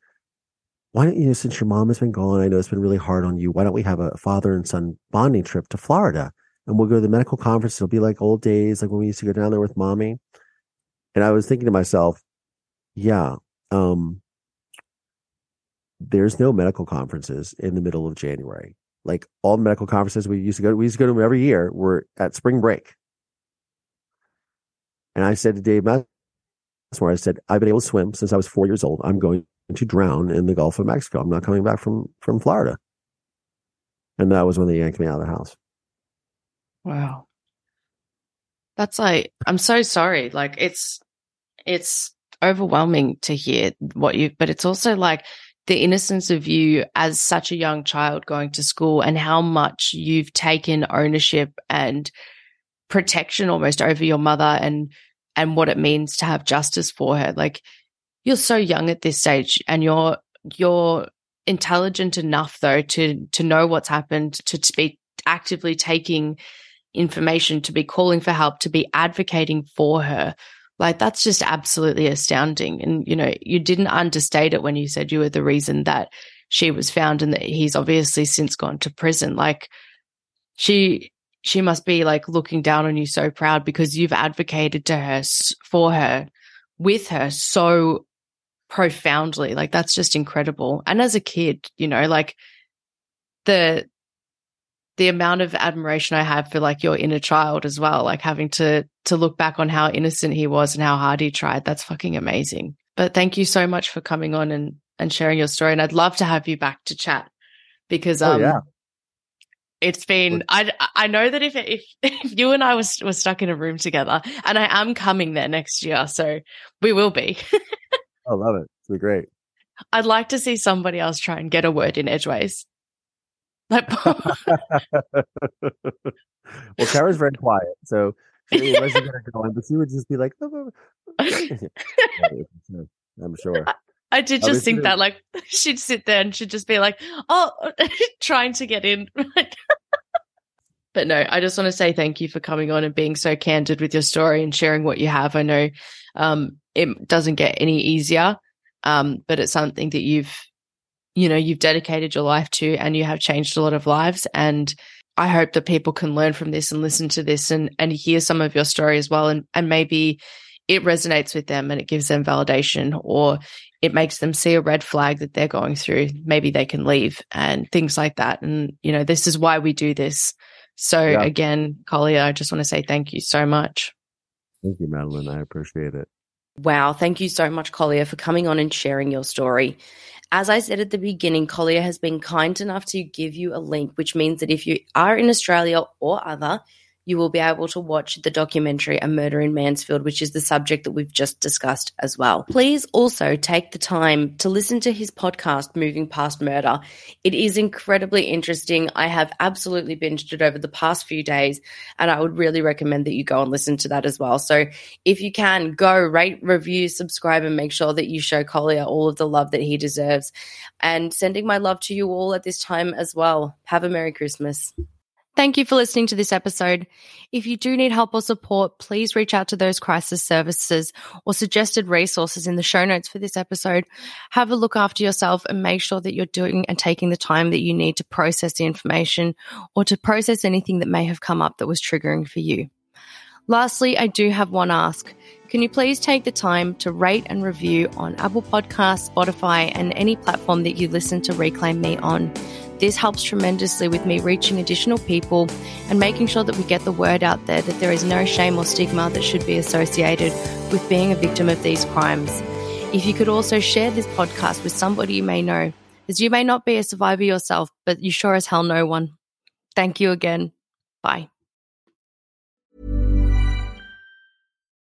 H: Why don't you, since your mom has been gone, I know it's been really hard on you. Why don't we have a father and son bonding trip to Florida, and we'll go to the medical conference. It'll be like old days, like when we used to go down there with mommy. And I was thinking to myself, yeah, um, there's no medical conferences in the middle of January. Like all the medical conferences we used to go, we used to go to them every year. Were at spring break. And I said to Dave Messmore, I said, I've been able to swim since I was four years old. I'm going to drown in the Gulf of Mexico. I'm not coming back from, from Florida. And that was when they yanked me out of the house.
B: Wow. That's like, I'm so sorry. Like it's, it's overwhelming to hear what you, but it's also like the innocence of you as such a young child going to school and how much you've taken ownership and protection almost over your mother and and what it means to have justice for her like you're so young at this stage and you're you're intelligent enough though to to know what's happened to, to be actively taking information to be calling for help to be advocating for her. Like that's just absolutely astounding. And you know you didn't understate it when you said you were the reason that she was found and that he's obviously since gone to prison. Like she she must be like looking down on you so proud because you've advocated to her for her with her so profoundly. Like that's just incredible. And as a kid you know like the the amount of admiration I have for like your inner child as well, like having to to look back on how innocent he was and how hard he tried. That's fucking amazing. But thank you so much for coming on and and sharing your story. And I'd love to have you back to chat because um
H: oh, yeah.
B: it's been I I know that if if *laughs* if you and I was were stuck in a room together, and I am coming there next year, so we will be. *laughs*
H: I love it. It's be great.
B: I'd like to see somebody else try and get a word in edgeways. Like, *laughs*
H: well, Kara's very quiet, so she, *laughs* unless you get her going, but she would just be like, *laughs* I'm sure.
B: I did just think that, like, she'd sit there and she'd just be like, "Oh, trying to get in." but no, I just want to say thank you for coming on and being so candid with your story and sharing what you have. I know um, it doesn't get any easier, um, but it's something that you've, you know, you've dedicated your life to, and you have changed a lot of lives. And I hope that people can learn from this and listen to this and and hear some of your story as well, and and maybe it resonates with them and it gives them validation or it makes them see a red flag that they're going through. Maybe they can leave and things like that. And, you know, this is why we do this. So yeah. again, Collier, I just want to say thank you so much.
H: Thank you, Madeline. I appreciate it.
B: Wow. Thank you so much, Collier, for coming on and sharing your story. As I said at the beginning, Collier has been kind enough to give you a link, which means that if you are in Australia or other, you will be able to watch the documentary A Murder in Mansfield, which is the subject that we've just discussed as well. Please also take the time to listen to his podcast, Moving Past Murder. It is incredibly interesting. I have absolutely binged it over the past few days, and I would really recommend that you go and listen to that as well. So if you can, go rate, review, subscribe, and make sure that you show Collier all of the love that he deserves. And sending my love to you all at this time as well. Have a Merry Christmas. Thank you for listening to this episode. If you do need help or support, please reach out to those crisis services or suggested resources in the show notes for this episode. Have a look after yourself and make sure that you're doing and taking the time that you need to process the information or to process anything that may have come up that was triggering for you. Lastly, I do have one ask. Can you please take the time to rate and review on Apple Podcasts, Spotify, and any platform that you listen to Reclaim Me on? This helps tremendously with me reaching additional people and making sure that we get the word out there that there is no shame or stigma that should be associated with being a victim of these crimes. If you could also share this podcast with somebody you may know, as you may not be a survivor yourself, but you sure as hell know one. Thank you again. Bye.